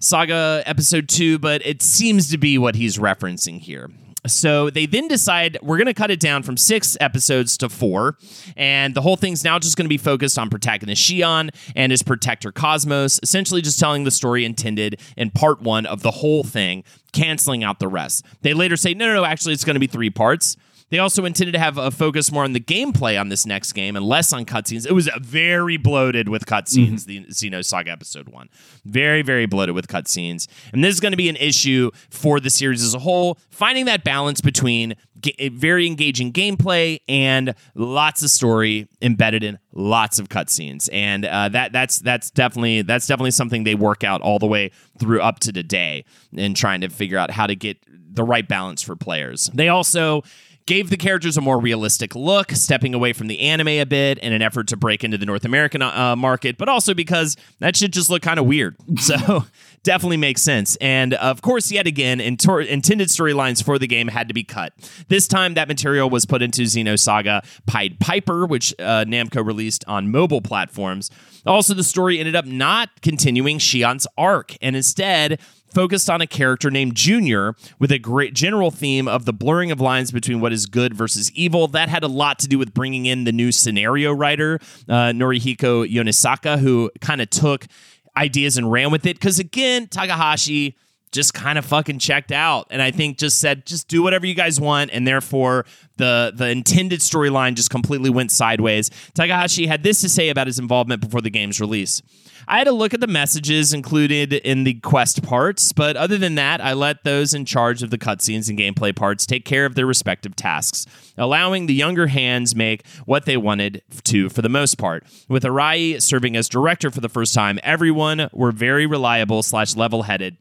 Saga Episode 2, but it seems to be what he's referencing here. So they then decide we're going to cut it down from six episodes to four, and the whole thing's now just going to be focused on protagonist Shion and his protector KOS-MOS, essentially just telling the story intended in part one of the whole thing, canceling out the rest. They later say, no, no, no, actually, it's going to be three parts. They also intended to have a focus more on the gameplay on this next game and less on cutscenes. It was very bloated with cutscenes, mm-hmm. the Xenosaga episode one. Very, very bloated with cutscenes. And this is going to be an issue for the series as a whole, finding that balance between ga- very engaging gameplay and lots of story embedded in lots of cutscenes. And uh, that that's that's definitely that's definitely something they work out all the way through up to today in trying to figure out how to get the right balance for players. They also gave the characters a more realistic look, stepping away from the anime a bit in an effort to break into the North American uh, market, but also because that should just look kind of weird. So definitely makes sense. And of course, yet again, intor- intended storylines for the game had to be cut. This time, that material was put into Xenosaga Pied Piper, which uh, Namco released on mobile platforms. Also, the story ended up not continuing Shion's arc, and instead focused on a character named Junior with a great general theme of the blurring of lines between what is good versus evil. That had a lot to do with bringing in the new scenario writer, uh, Norihiko Yonesaka, who kind of took ideas and ran with it. Because again, Takahashi just kind of fucking checked out and i think just said just do whatever you guys want. And therefore the the intended storyline just completely went sideways. Takahashi had this to say about his involvement before the game's release. I had to look at the messages included in the quest parts, but other than that, I let those in charge of the cutscenes and gameplay parts take care of their respective tasks, allowing the younger hands make what they wanted to for the most part. With Arai serving as director for the first time, everyone were very reliable slash level headed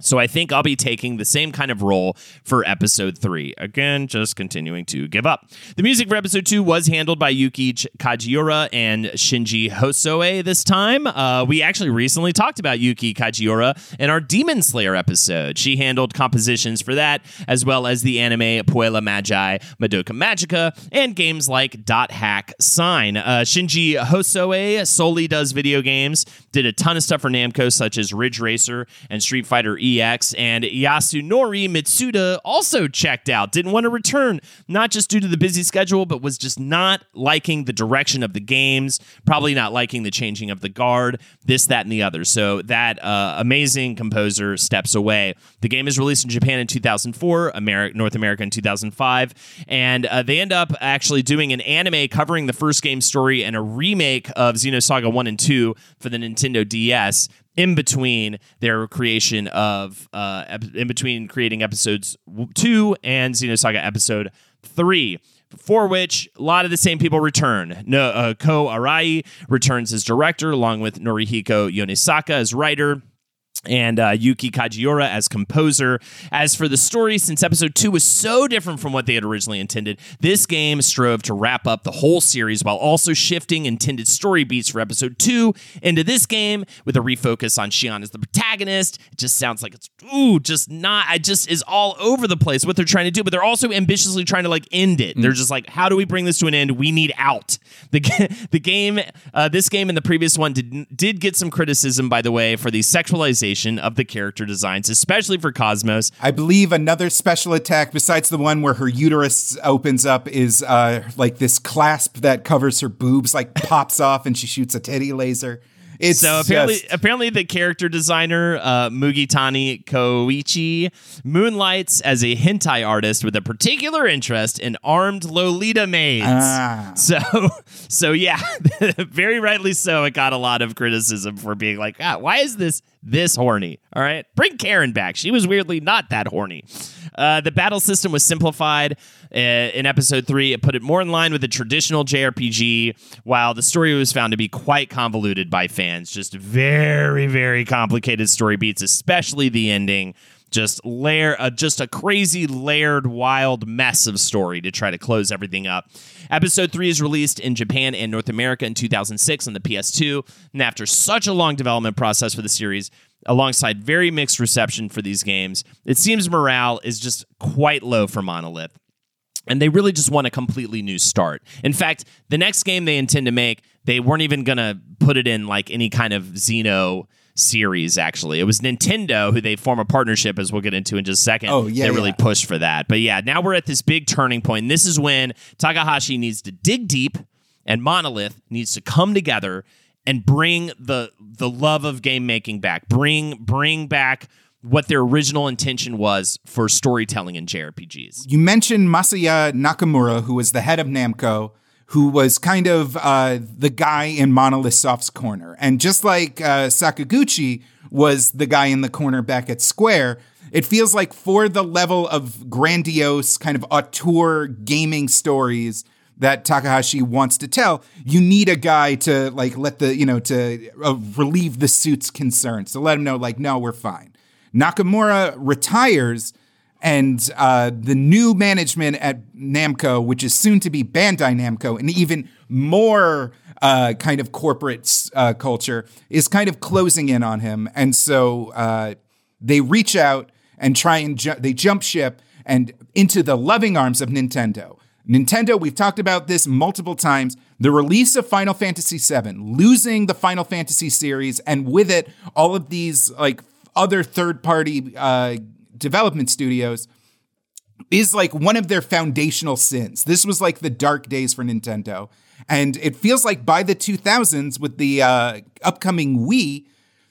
So I think I'll be taking the same kind of role for episode three. Again, just continuing to give up. The music for episode two was handled by Yuki Kajiura and Shinji Hosoe this time. Uh, we actually recently talked about Yuki Kajiura in our Demon Slayer episode. She handled compositions for that, as well as the anime Puella Magi, Madoka Magica, and games like Dot Hack Sign. Uh, Shinji Hosoe solely does video games, did a ton of stuff for Namco, such as Ridge Racer and Street Fighter EX, and Yasunori Mitsuda also checked out, didn't want to return, not just due to the busy schedule, but was just not liking the direction of the games, probably not liking the changing of the guard, this, that, and the other. So that uh, amazing composer steps away. The game is released in Japan in 2004, America, North America in 2005, and uh, they end up actually doing an anime covering the first game story and a remake of Xenosaga 1 and 2 for the Nintendo DS in between their creation of uh, ep- in between creating episodes two and Xenosaga episode three. For which a lot of the same people return. No, uh, Ko Arai returns as director, along with Norihiko Yonesaka as writer and uh, Yuki Kajiura as composer. As for the story, since episode two was so different from what they had originally intended, this game strove to wrap up the whole series while also shifting intended story beats for episode two into this game with a refocus on Shion as the protagonist. It just sounds like it's ooh, just not. I just is all over the place what they're trying to do, but they're also ambitiously trying to like end it. They're just like, how do we bring this to an end? We need out. The the game, uh, this game and the previous one did did get some criticism, by the way, for the sexualization of the character designs, especially for KOS-MOS. I believe another special attack besides the one where her uterus opens up is uh, like this clasp that covers her boobs, like pops off and she shoots a teddy laser. It's So apparently, just- apparently the character designer uh, Mugitani Koichi moonlights as a hentai artist with a particular interest in armed Lolita maids. Ah. So, so yeah, very rightly so. It got a lot of criticism for being like, ah, why is this this horny? All right, bring Karen back. She was weirdly not that horny. Uh, the battle system was simplified uh, in episode three. It put it more in line with the traditional JRPG, while the story was found to be quite convoluted by fans. Just very, very complicated story beats, especially the ending. Just layer, uh, just a crazy layered, wild mess of story to try to close everything up. Episode three is released in Japan and North America in 2006 on the PS2, and after such a long development process for the series, alongside very mixed reception for these games, it seems morale is just quite low for Monolith and they really just want a completely new start. In fact, the next game they intend to make, they weren't even going to put it in like any kind of Xeno series actually. It was Nintendo who they form a partnership as we'll get into in just a second. Oh, yeah, They really yeah. pushed for that. But yeah, now we're at this big turning point. This is when Takahashi needs to dig deep and Monolith needs to come together and bring the the love of game making back. Bring bring back what their original intention was for storytelling in JRPGs. you mentioned Masaya Nakamura, who was the head of Namco, who was kind of uh, the guy in Monolith Soft's corner. And just like uh, Sakaguchi was the guy in the corner back at Square, it feels like for the level of grandiose, kind of auteur gaming stories that Takahashi wants to tell, you need a guy to like let the, you know, to uh, relieve the suit's concerns, to let him know, like, no, we're fine. Nakamura retires, and uh, the new management at Namco, which is soon to be Bandai Namco, and even more uh, kind of corporate uh, culture, is kind of closing in on him. And so uh, they reach out and try and ju- they jump ship and into the loving arms of Nintendo. Nintendo, we've talked about this multiple times. The release of Final Fantasy VII, losing the Final Fantasy series, and with it, all of these like other third-party uh, development studios, is like one of their foundational sins. This was like the dark days for Nintendo, and it feels like by the 2000s, with the uh, upcoming Wii,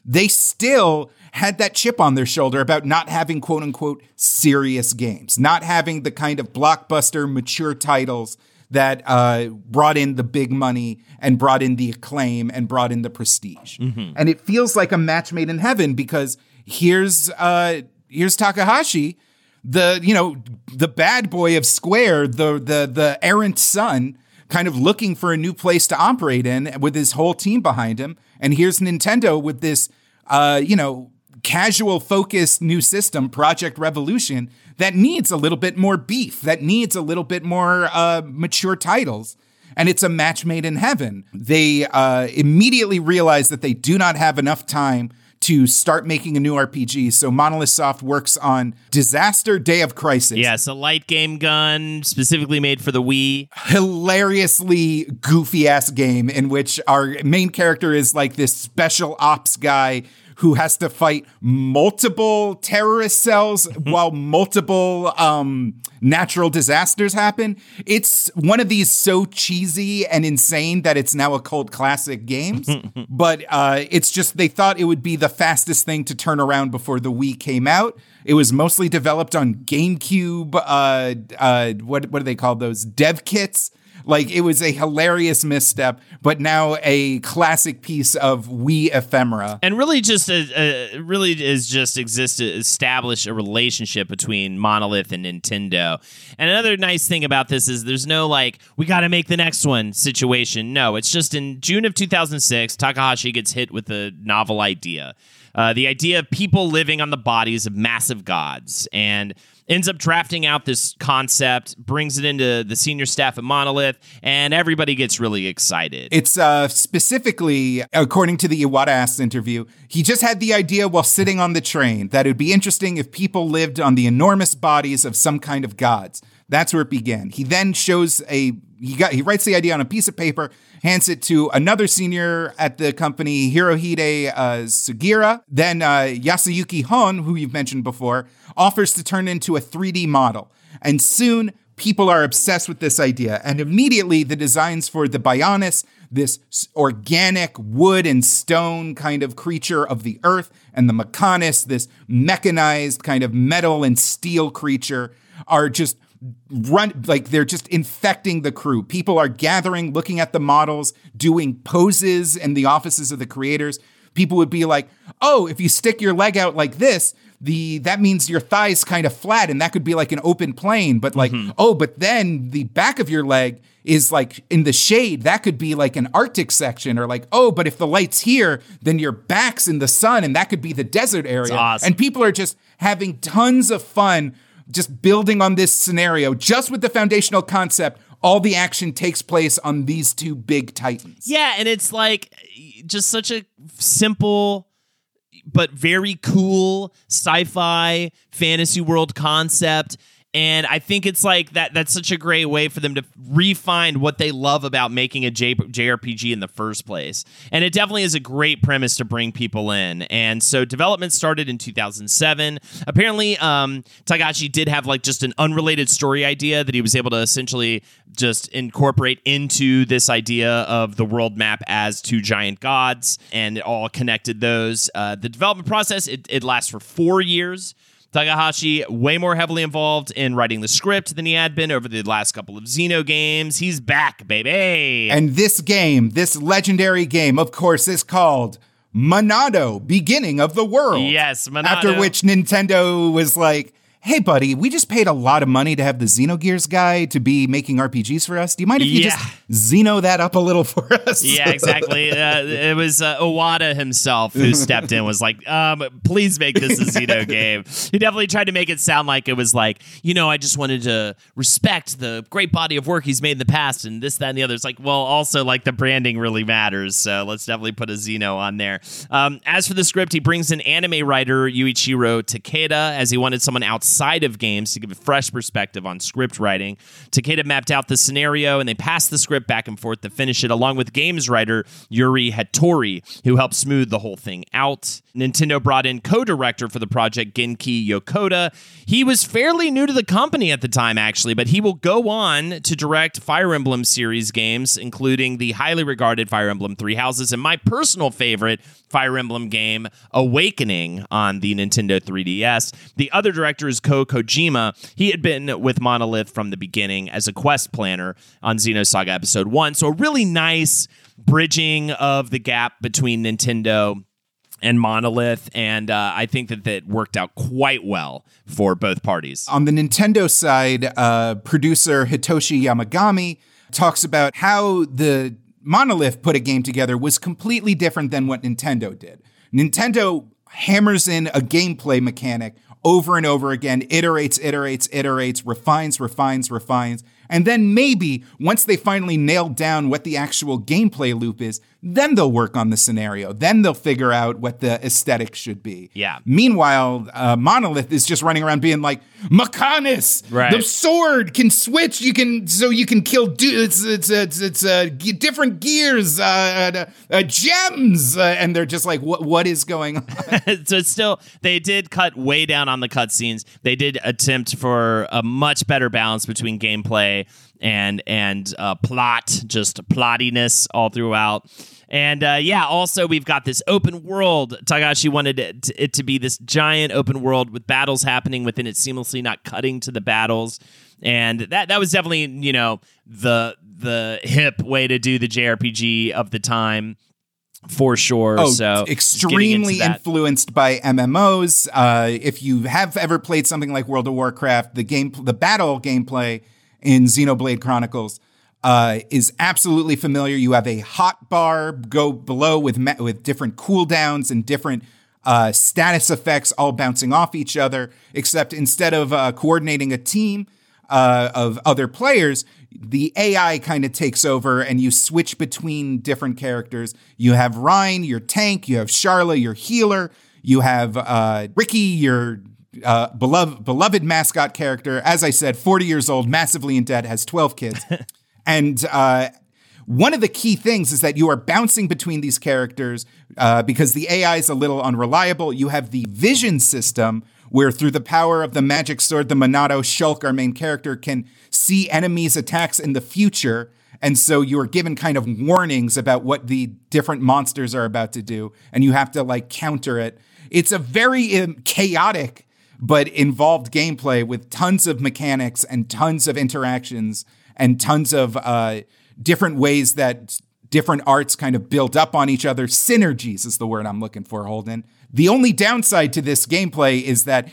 they still had that chip on their shoulder about not having quote unquote serious games, not having the kind of blockbuster, mature titles that uh, brought in the big money and brought in the acclaim and brought in the prestige. And it feels like a match made in heaven because here's uh, here's Takahashi, the you know the bad boy of Square, the the the errant son, kind of looking for a new place to operate in with his whole team behind him. And here's Nintendo with this, uh, you know, casual focused new system, Project Revolution, that needs a little bit more beef, that needs a little bit more uh, mature titles. And it's a match made in heaven. They uh, immediately realize that they do not have enough time to start making a new RPG. So Monolith Soft works on Disaster Day of Crisis. Yes, a light game gun specifically made for the Wii. Hilariously goofy ass game in which our main character is like this special ops guy who has to fight multiple terrorist cells while multiple um, natural disasters happen. It's one of these so cheesy and insane that it's now a cult classic games. but uh, it's just they thought it would be the fastest thing to turn around before the Wii came out. It was mostly developed on GameCube. Uh, uh, what what do they call those dev kits? Like it was a hilarious misstep, but now a classic piece of Wii ephemera. And really, just a, a really is just exist to establish a relationship between Monolith and Nintendo. And another nice thing about this is there's no like we got to make the next one situation. No, it's just in June of 2006, Takahashi gets hit with a novel idea. Uh, the idea of people living on the bodies of massive gods. And ends up drafting out this concept, brings it into the senior staff at Monolith, and everybody gets really excited. It's uh, specifically, according to the Iwata Asks interview, he just had the idea while sitting on the train that it would be interesting if people lived on the enormous bodies of some kind of gods. That's where it began. He then shows a he got he writes the idea on a piece of paper, hands it to another senior at the company, Hirohide uh, Sugiura. Then uh, Yasuyuki Honne, who you've mentioned before, offers to turn into a 3D model. And soon people are obsessed with this idea. And immediately the designs for the Bionis, this organic wood and stone kind of creature of the earth, and the Mechonis, this mechanized kind of metal and steel creature, are just run like they're just infecting the crew. People are gathering, looking at the models, doing poses in the offices of the creators. People would be like, "Oh, if you stick your leg out like this, the that means your thighs kind of flat and that could be like an open plane, but like, mm-hmm. oh, but then the back of your leg is like in the shade, that could be like an Arctic section, or like, oh, but if the light's here, then your back's in the sun and that could be the desert area. Awesome. And people are just having tons of fun just building on this scenario, just with the foundational concept, all the action takes place on these two big titans. Yeah, and it's like just such a simple but very cool sci-fi fantasy world concept and I think it's like that. That's such a great way for them to refine what they love about making a J- JRPG in the first place. And it definitely is a great premise to bring people in. And so development started in 2007. Apparently, um, Takahashi did have like just an unrelated story idea that he was able to essentially just incorporate into this idea of the world map as two giant gods, and it all connected those. Uh, the development process it, it lasts for four years. Takahashi way more heavily involved in writing the script than he had been over the last couple of Xeno games. He's back, baby. And this game, this legendary game, of course, is called Monado, Beginning of the World. Yes, Monado. After which Nintendo was like, hey, buddy, we just paid a lot of money to have the Xenogears guy to be making RPGs for us. Do you mind if you Yeah. just Xeno that up a little for us? Yeah, exactly. Uh, it was uh, Iwata himself who stepped in. Was like, um, please make this a Xeno game. He definitely tried to make it sound like it was like, you know, I just wanted to respect the great body of work he's made in the past, and this, that, and the other. It's like, well, also like the branding really matters, so let's definitely put a Xeno on there. Um, as for the script, he brings in anime writer Yuichiro Takeda as he wanted someone outside of games to give a fresh perspective on script writing. Takeda mapped out the scenario, and they passed the script back and forth to finish it, along with games writer Yurie Hattori, who helped smooth the whole thing out. Nintendo brought in co-director for the project Genki Yokota. He was fairly new to the company at the time, actually, but he will go on to direct Fire Emblem series games, including the highly regarded Fire Emblem Three Houses and my personal favorite Fire Emblem game, Awakening, on the Nintendo 3DS. The other director is Ko Kojima. He had been with Monolith from the beginning as a quest planner on Xenosaga Episode 1. So, a really nice bridging of the gap between Nintendo and Monolith, and uh, I think that that worked out quite well for both parties. On the Nintendo side, uh, producer Hitoshi Yamagami talks about how the Monolith put a game together was completely different than what Nintendo did. Nintendo hammers in a gameplay mechanic over and over again, iterates, iterates, iterates, refines, refines, refines. And then maybe once they finally nail down what the actual gameplay loop is, then they'll work on the scenario. Then they'll figure out what the aesthetic should be. Yeah. Meanwhile, uh, Monolith is just running around being like, Mechonis, Right. the sword can switch. You can so you can kill. Du- it's it's it's, it's uh, g- different gears, uh, uh, uh, gems, uh, and they're just like, what what is going on? so it's still they did cut way down on the cutscenes. They did attempt for a much better balance between gameplay and and uh, plot, just plottiness all throughout. And uh, yeah, also we've got this open world. Takashi wanted it to, it to be this giant open world with battles happening within it seamlessly, not cutting to the battles. And that that was definitely you know the the hip way to do the JRPG of the time for sure. Oh, so extremely influenced by MMOs. Uh, if you have ever played something like World of Warcraft, the game, the battle gameplay in Xenoblade Chronicles uh, is absolutely familiar. You have a hot bar go below with me- with different cooldowns and different uh, status effects all bouncing off each other. Except instead of uh, coordinating a team uh, of other players, the AI kind of takes over and you switch between different characters. You have Reyn, your tank, you have Sharla, your healer, you have uh, Riki, your uh, beloved, beloved mascot character. As I said, 40 years old, massively in debt, has 12 kids. and uh, one of the key things is that you are bouncing between these characters uh, because the AI is a little unreliable. You have the vision system where, through the power of the magic sword, the Monado Shulk, our main character, can see enemies' attacks in the future. And so you are given kind of warnings about what the different monsters are about to do, and you have to like counter it. It's a very um, chaotic but involved gameplay with tons of mechanics and tons of interactions and tons of uh, different ways that different arts kind of build up on each other. Synergies is the word I'm looking for, Holden. The only downside to this gameplay is that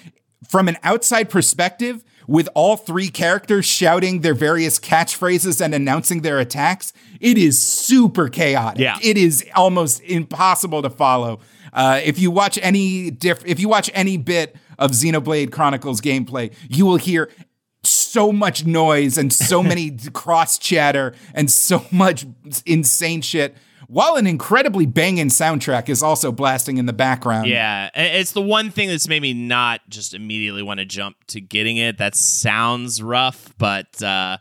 from an outside perspective, with all three characters shouting their various catchphrases and announcing their attacks, it is super chaotic. Yeah. It is almost impossible to follow. Uh, if you watch any diff- if you watch any bit of Xenoblade Chronicles gameplay, you will hear so much noise and so many cross chatter and so much insane shit. While an incredibly banging soundtrack is also blasting in the background. Yeah, it's the one thing that's made me not just immediately want to jump to getting it. That sounds rough, but uh,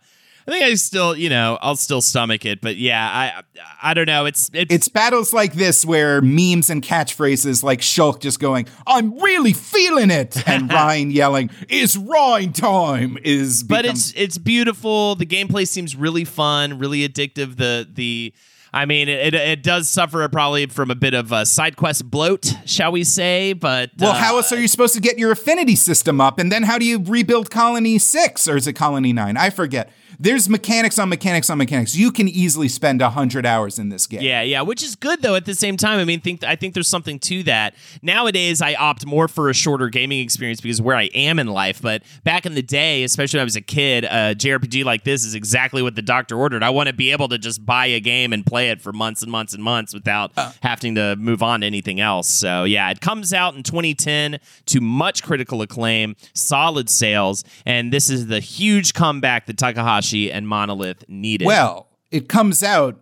I think I still, you know, I'll still stomach it. But yeah, I, I don't know. It's it's, It's battles like this where memes and catchphrases like Shulk just going, I'm really feeling it, and Reyn yelling, It's Reyn time is but it's it's beautiful. The gameplay seems really fun, really addictive. The the I mean, it, it, it does suffer probably from a bit of a side quest bloat, shall we say? But Well, uh, how else are you supposed to get your affinity system up? And then how do you rebuild Colony 6 or is it Colony 9? I forget. There's mechanics on mechanics on mechanics. You can easily spend 100 hours in this game. Yeah, yeah, which is good though. At the same time, I mean, think I think there's something to that. Nowadays, I opt more for a shorter gaming experience because of where I am in life. But back in the day, especially when I was a kid, uh, a JRPG like this is exactly what the doctor ordered. I want to be able to just buy a game and play it for months and months and months without uh. having to move on to anything else. So yeah, it comes out in 2010 to much critical acclaim, solid sales, and this is the huge comeback that Takahashi and Monolith needed. Well, it comes out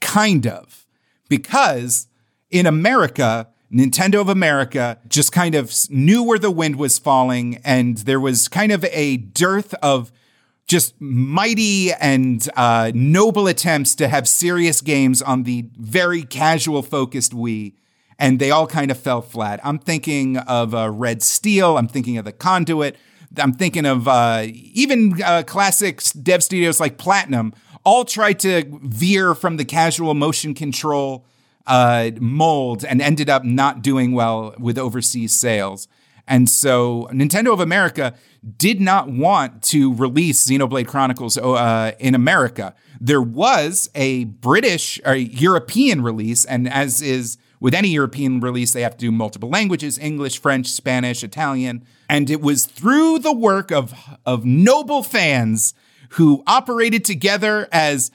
kind of because in America, Nintendo of America just kind of knew where the wind was falling, and there was kind of a dearth of just mighty and uh, noble attempts to have serious games on the very casual focused Wii. And they all kind of fell flat. I'm thinking of uh, Red Steel. I'm thinking of the Conduit. I'm thinking of uh, even uh, classic dev studios like Platinum. All tried to veer from the casual motion control uh, mold and ended up not doing well with overseas sales. And so Nintendo of America did not want to release Xenoblade Chronicles uh, in America. There was a British or European release, and as is with any European release, they have to do multiple languages English, French, Spanish, Italian. And it was through the work of, of noble fans who operated together as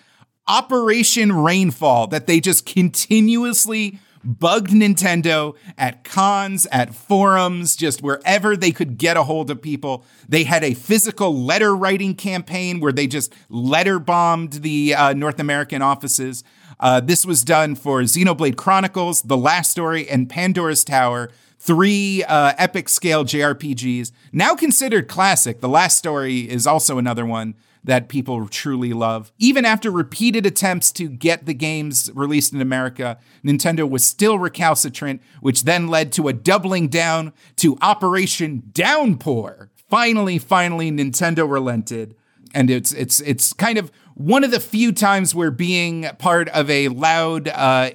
Operation Rainfall that they just continuously bugged Nintendo at cons, at forums, just wherever they could get a hold of people. They had a physical letter writing campaign where they just letter bombed the uh, North American offices. Uh, this was done for Xenoblade Chronicles, The Last Story, and Pandora's Tower three uh, epic scale JRPGs, now considered classic. The Last Story is also another one that people truly love. Even after repeated attempts to get the games released in America, Nintendo was still recalcitrant, which then led to a doubling down to Operation Downpour. Finally, finally, Nintendo relented. And it's it's it's kind of one of the few times where being part of a loud, uh,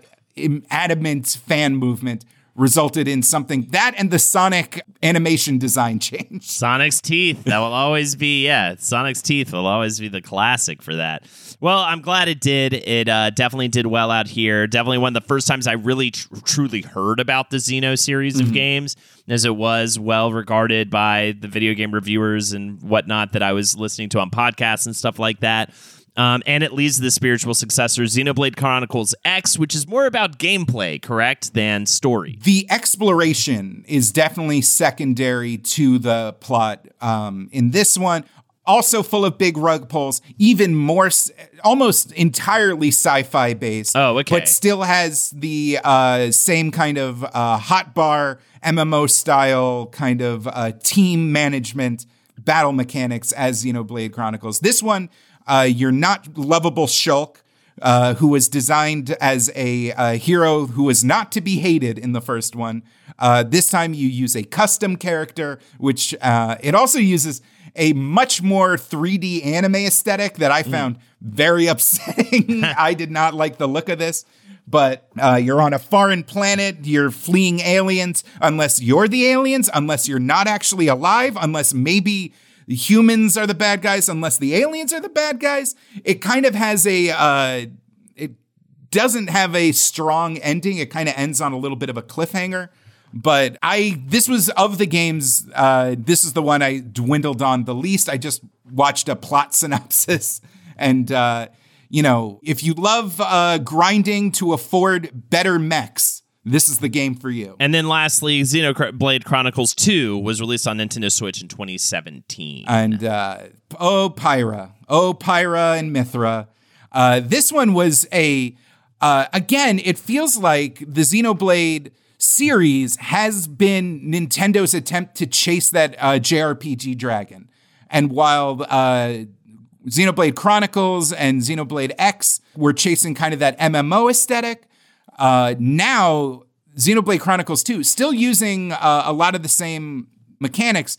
adamant fan movement resulted in something that and the Sonic animation design change. Sonic's teeth. That will always be, yeah, Sonic's teeth will always be the classic for that. Well, I'm glad it did. It uh, definitely did well out here. Definitely one of the first times I really tr- truly heard about the Xeno series mm-hmm. of games, as it was well regarded by the video game reviewers and whatnot that I was listening to on podcasts and stuff like that. Um, and it leads to the spiritual successor, Xenoblade Chronicles X, which is more about gameplay, correct, than story. The exploration is definitely secondary to the plot. Um, in this one, also full of big rug pulls, even more, almost entirely sci-fi based. Oh, okay. But still has the uh, same kind of uh, hot bar MMO style kind of uh, team management battle mechanics as Xenoblade Chronicles. This one uh, you're not lovable Shulk, uh, who was designed as a, a, hero who was not to be hated in the first one. Uh, this time you use a custom character, which uh, it also uses a much more 3D anime aesthetic that I mm. found mm. very upsetting. I did not like the look of this. But uh, you're on a foreign planet, you're fleeing aliens, unless you're the aliens, unless you're not actually alive, unless maybe the humans are the bad guys unless the aliens are the bad guys. It kind of has a uh, it doesn't have a strong ending. It kind of ends on a little bit of a cliffhanger. But I this was of the games. Uh, this is the one I dwindled on the least. I just watched a plot synopsis and. Uh, you know, if you love uh, grinding to afford better mechs, this is the game for you. And then lastly, Xenoblade Chronicles 2 was released on Nintendo Switch in 2017. And uh, oh, Pyra. Oh, Pyra and Mythra. Uh, this one was a, uh, again, it feels like the Xenoblade series has been Nintendo's attempt to chase that uh, JRPG dragon. And while uh, Xenoblade Chronicles and Xenoblade X were chasing kind of that MMO aesthetic, uh, now, Xenoblade Chronicles 2, still using uh, a lot of the same mechanics,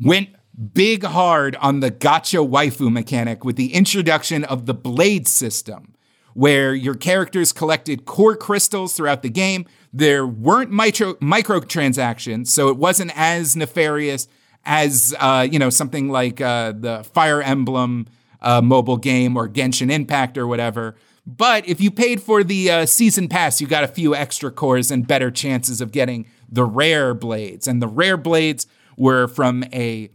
went big hard on the gotcha waifu mechanic with the introduction of the blade system, where your characters collected core crystals throughout the game. There weren't micro microtransactions, so it wasn't as nefarious as uh, you know something like uh, the Fire Emblem uh, mobile game or Genshin Impact or whatever. But if you paid for the uh, season pass, you got a few extra cores and better chances of getting the rare blades. And the rare blades were from a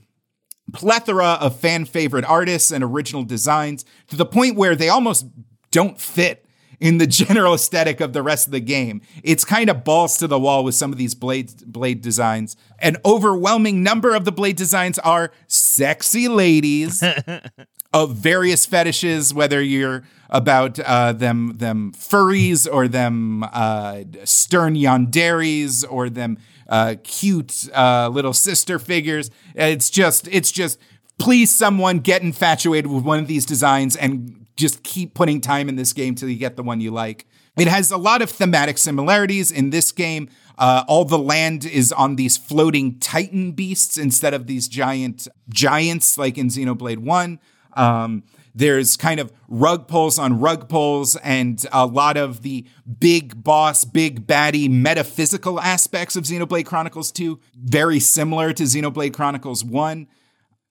plethora of fan favorite artists and original designs to the point where they almost don't fit in the general aesthetic of the rest of the game. It's kind of balls to the wall with some of these blade blade designs. An overwhelming number of the blade designs are sexy ladies of various fetishes, whether you're about uh, them them furries or them uh, stern yanderis or them uh, cute uh, little sister figures. It's just it's just please someone get infatuated with one of these designs and just keep putting time in this game till you get the one you like. It has a lot of thematic similarities in this game. Uh, all the land is on these floating titan beasts instead of these giant giants like in Xenoblade 1. Um, there's kind of rug pulls on rug pulls and a lot of the big boss, big baddie metaphysical aspects of Xenoblade Chronicles 2, very similar to Xenoblade Chronicles 1.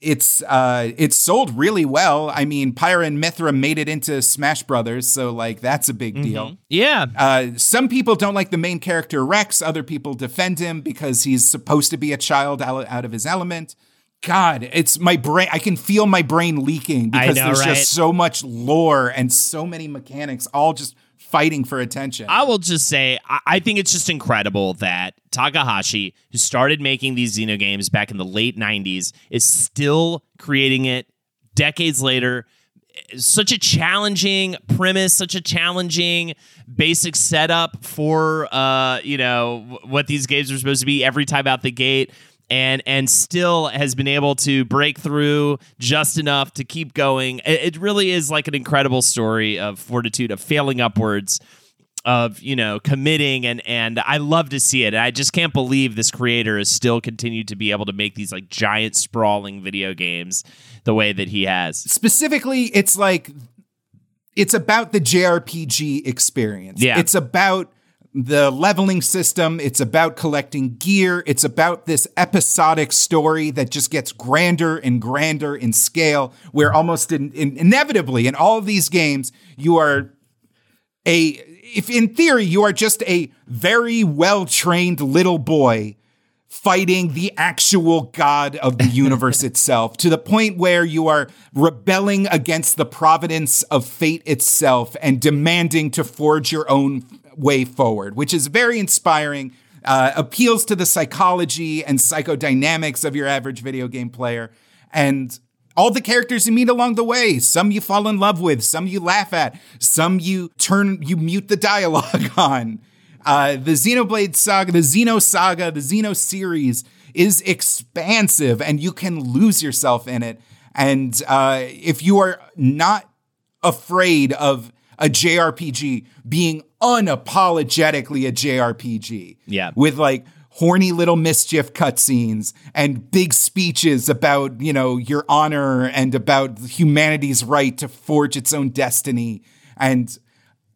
It's uh it's sold really well. I mean, Pyra and Mythra made it into Smash Brothers, so like that's a big mm-hmm. deal. Yeah. Uh, some people don't like the main character Rex. Other people defend him because he's supposed to be a child out of his element. God, it's my brain. I can feel my brain leaking because know, there's right? just so much lore and so many mechanics all just fighting for attention. I will just say, I, I think it's just incredible that Takahashi, who started making these Xeno games back in the late 90s, is still creating it decades later. Such a challenging premise, such a challenging basic setup for uh, you know what these games are supposed to be every time out the gate and and still has been able to break through just enough to keep going. It, it really is like an incredible story of fortitude, of failing upwards, of you know committing, and and I love to see it. I just can't believe this creator has still continued to be able to make these like giant sprawling video games the way that he has. Specifically, it's like it's about the JRPG experience. Yeah. It's about the leveling system. It's about collecting gear. It's about this episodic story that just gets grander and grander in scale, where almost in, in, inevitably in all of these games, you are a, if in theory, you are just a very well trained little boy fighting the actual god of the universe itself to the point where you are rebelling against the providence of fate itself and demanding to forge your own way forward, which is very inspiring, uh, appeals to the psychology and psychodynamics of your average video game player. And all the characters you meet along the way, some you fall in love with, some you laugh at, some you turn, you mute the dialogue on. Uh, the Xenoblade Saga, the Xeno Saga, the Xeno series is expansive and you can lose yourself in it. And uh, if you are not afraid of a JRPG being unapologetically a JRPG. Yeah. With like horny little mischief cutscenes and big speeches about, you know, your honor and about humanity's right to forge its own destiny and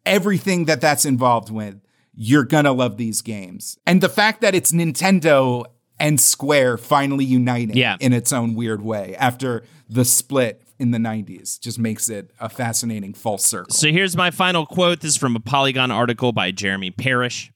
everything that that's involved with. You're gonna love these games. And the fact that it's Nintendo and Square finally uniting Yeah. in its own weird way after the split in the 90s just makes it a fascinating full circle. So here's my final quote. This is from a Polygon article by Jeremy Parish.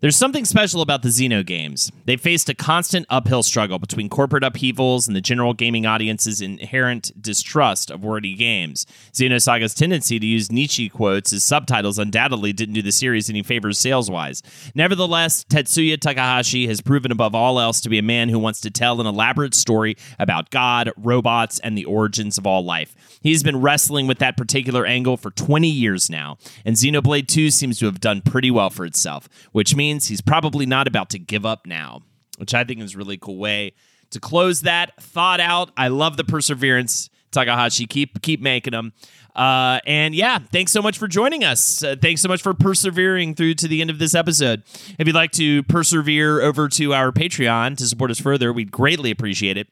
There's something special about the Xeno games. They faced a constant uphill struggle between corporate upheavals and the general gaming audience's inherent distrust of wordy games. Xenosaga's tendency to use Nietzsche quotes as subtitles undoubtedly didn't do the series any favors sales wise. Nevertheless, Tetsuya Takahashi has proven above all else to be a man who wants to tell an elaborate story about God, robots, and the origins of all life. He's been wrestling with that particular angle for 20 years now, and Xenoblade 2 seems to have done pretty well for itself, which means he's probably not about to give up now, which I think is a really cool way to close that thought out. I love the perseverance, Takahashi. Keep keep making them. Uh, and yeah, thanks so much for joining us. Uh, thanks so much for persevering through to the end of this episode. If you'd like to persevere over to our Patreon to support us further, we'd greatly appreciate it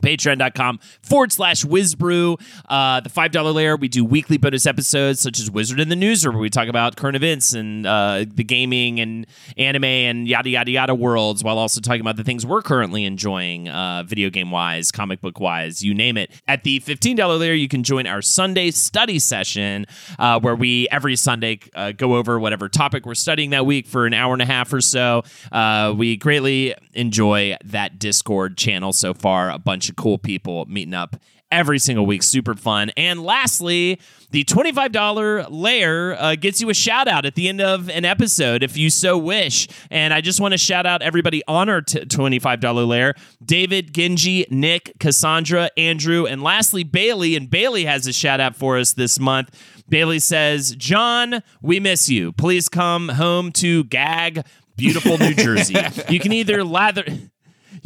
patreon.com forward slash WizBru uh, the $5 layer we do weekly bonus episodes such as wizard in the newsroom where we talk about current events and uh, the gaming and anime and yada yada yada worlds while also talking about the things we're currently enjoying uh, video game wise comic book wise you name it. At the $15 layer you can join our sunday study session uh, where we every sunday uh, go over whatever topic we're studying that week for an hour and a half or so. Uh, we greatly enjoy that discord channel so far. A bunch of cool people meeting up every single week. Super fun. And lastly, the $25 layer uh, gets you a shout out at the end of an episode if you so wish. And I just want to shout out everybody on our t- $25 layer David, Genji, Nick, Cassandra, Andrew, and lastly, Bailey. And Bailey has a shout out for us this month. Bailey says, John, we miss you. Please come home to Gag, beautiful New Jersey. you can either lather.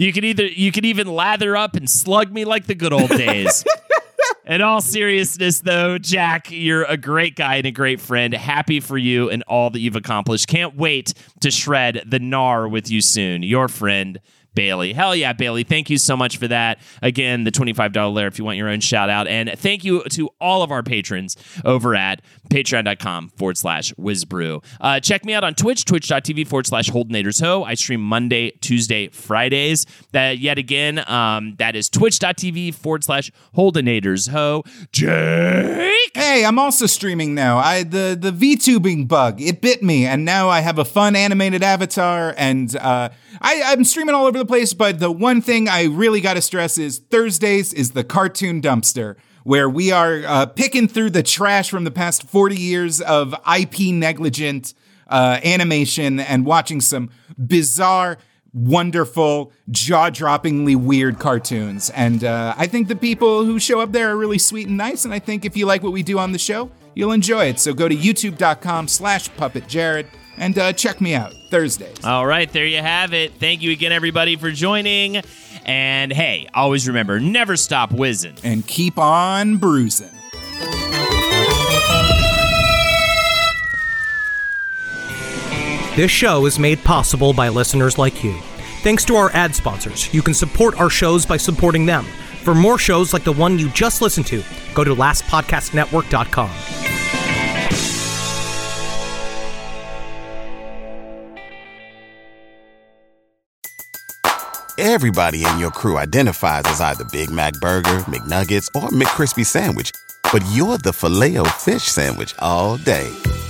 You can either you can even lather up and slug me like the good old days. In all seriousness, though, Jack, you're a great guy and a great friend. Happy for you and all that you've accomplished. Can't wait to shred the gnar with you soon. Your friend, Bailey. Hell yeah, Bailey. Thank you so much for that. Again, the $25 layer if you want your own shout out. And thank you to all of our patrons over at patreon.com forward slash WizBru. Uh, check me out on Twitch, twitch.tv forward slash holdenatorsho. I stream Monday, Tuesday, Fridays. That yet again, um, that is twitch.tv forward slash holdenatorsho. Jake! Hey, I'm also streaming now. I the the VTubing bug it bit me, and now I have a fun animated avatar, and uh, I, I'm streaming all over the place. But the one thing I really got to stress is Thursdays is the cartoon dumpster where we are uh, picking through the trash from the past 40 years of IP negligent uh, animation and watching some bizarre, wonderful, jaw droppingly weird cartoons. And uh, I think the people who show up there are really sweet and nice. And I think if you like what we do on the show, you'll enjoy it. So go to youtube.com slash puppetjared and uh, check me out Thursdays. All right, there you have it. Thank you again, everybody, for joining. And hey, always remember never stop whizzing. And keep on bruising. This show is made possible by listeners like you. Thanks to our ad sponsors, you can support our shows by supporting them. For more shows like the one you just listened to, go to lastpodcastnetwork.com. Everybody in your crew identifies as either Big Mac Burger, McNuggets, or McCrispy Sandwich. But you're the Filet-O-Fish Sandwich all day.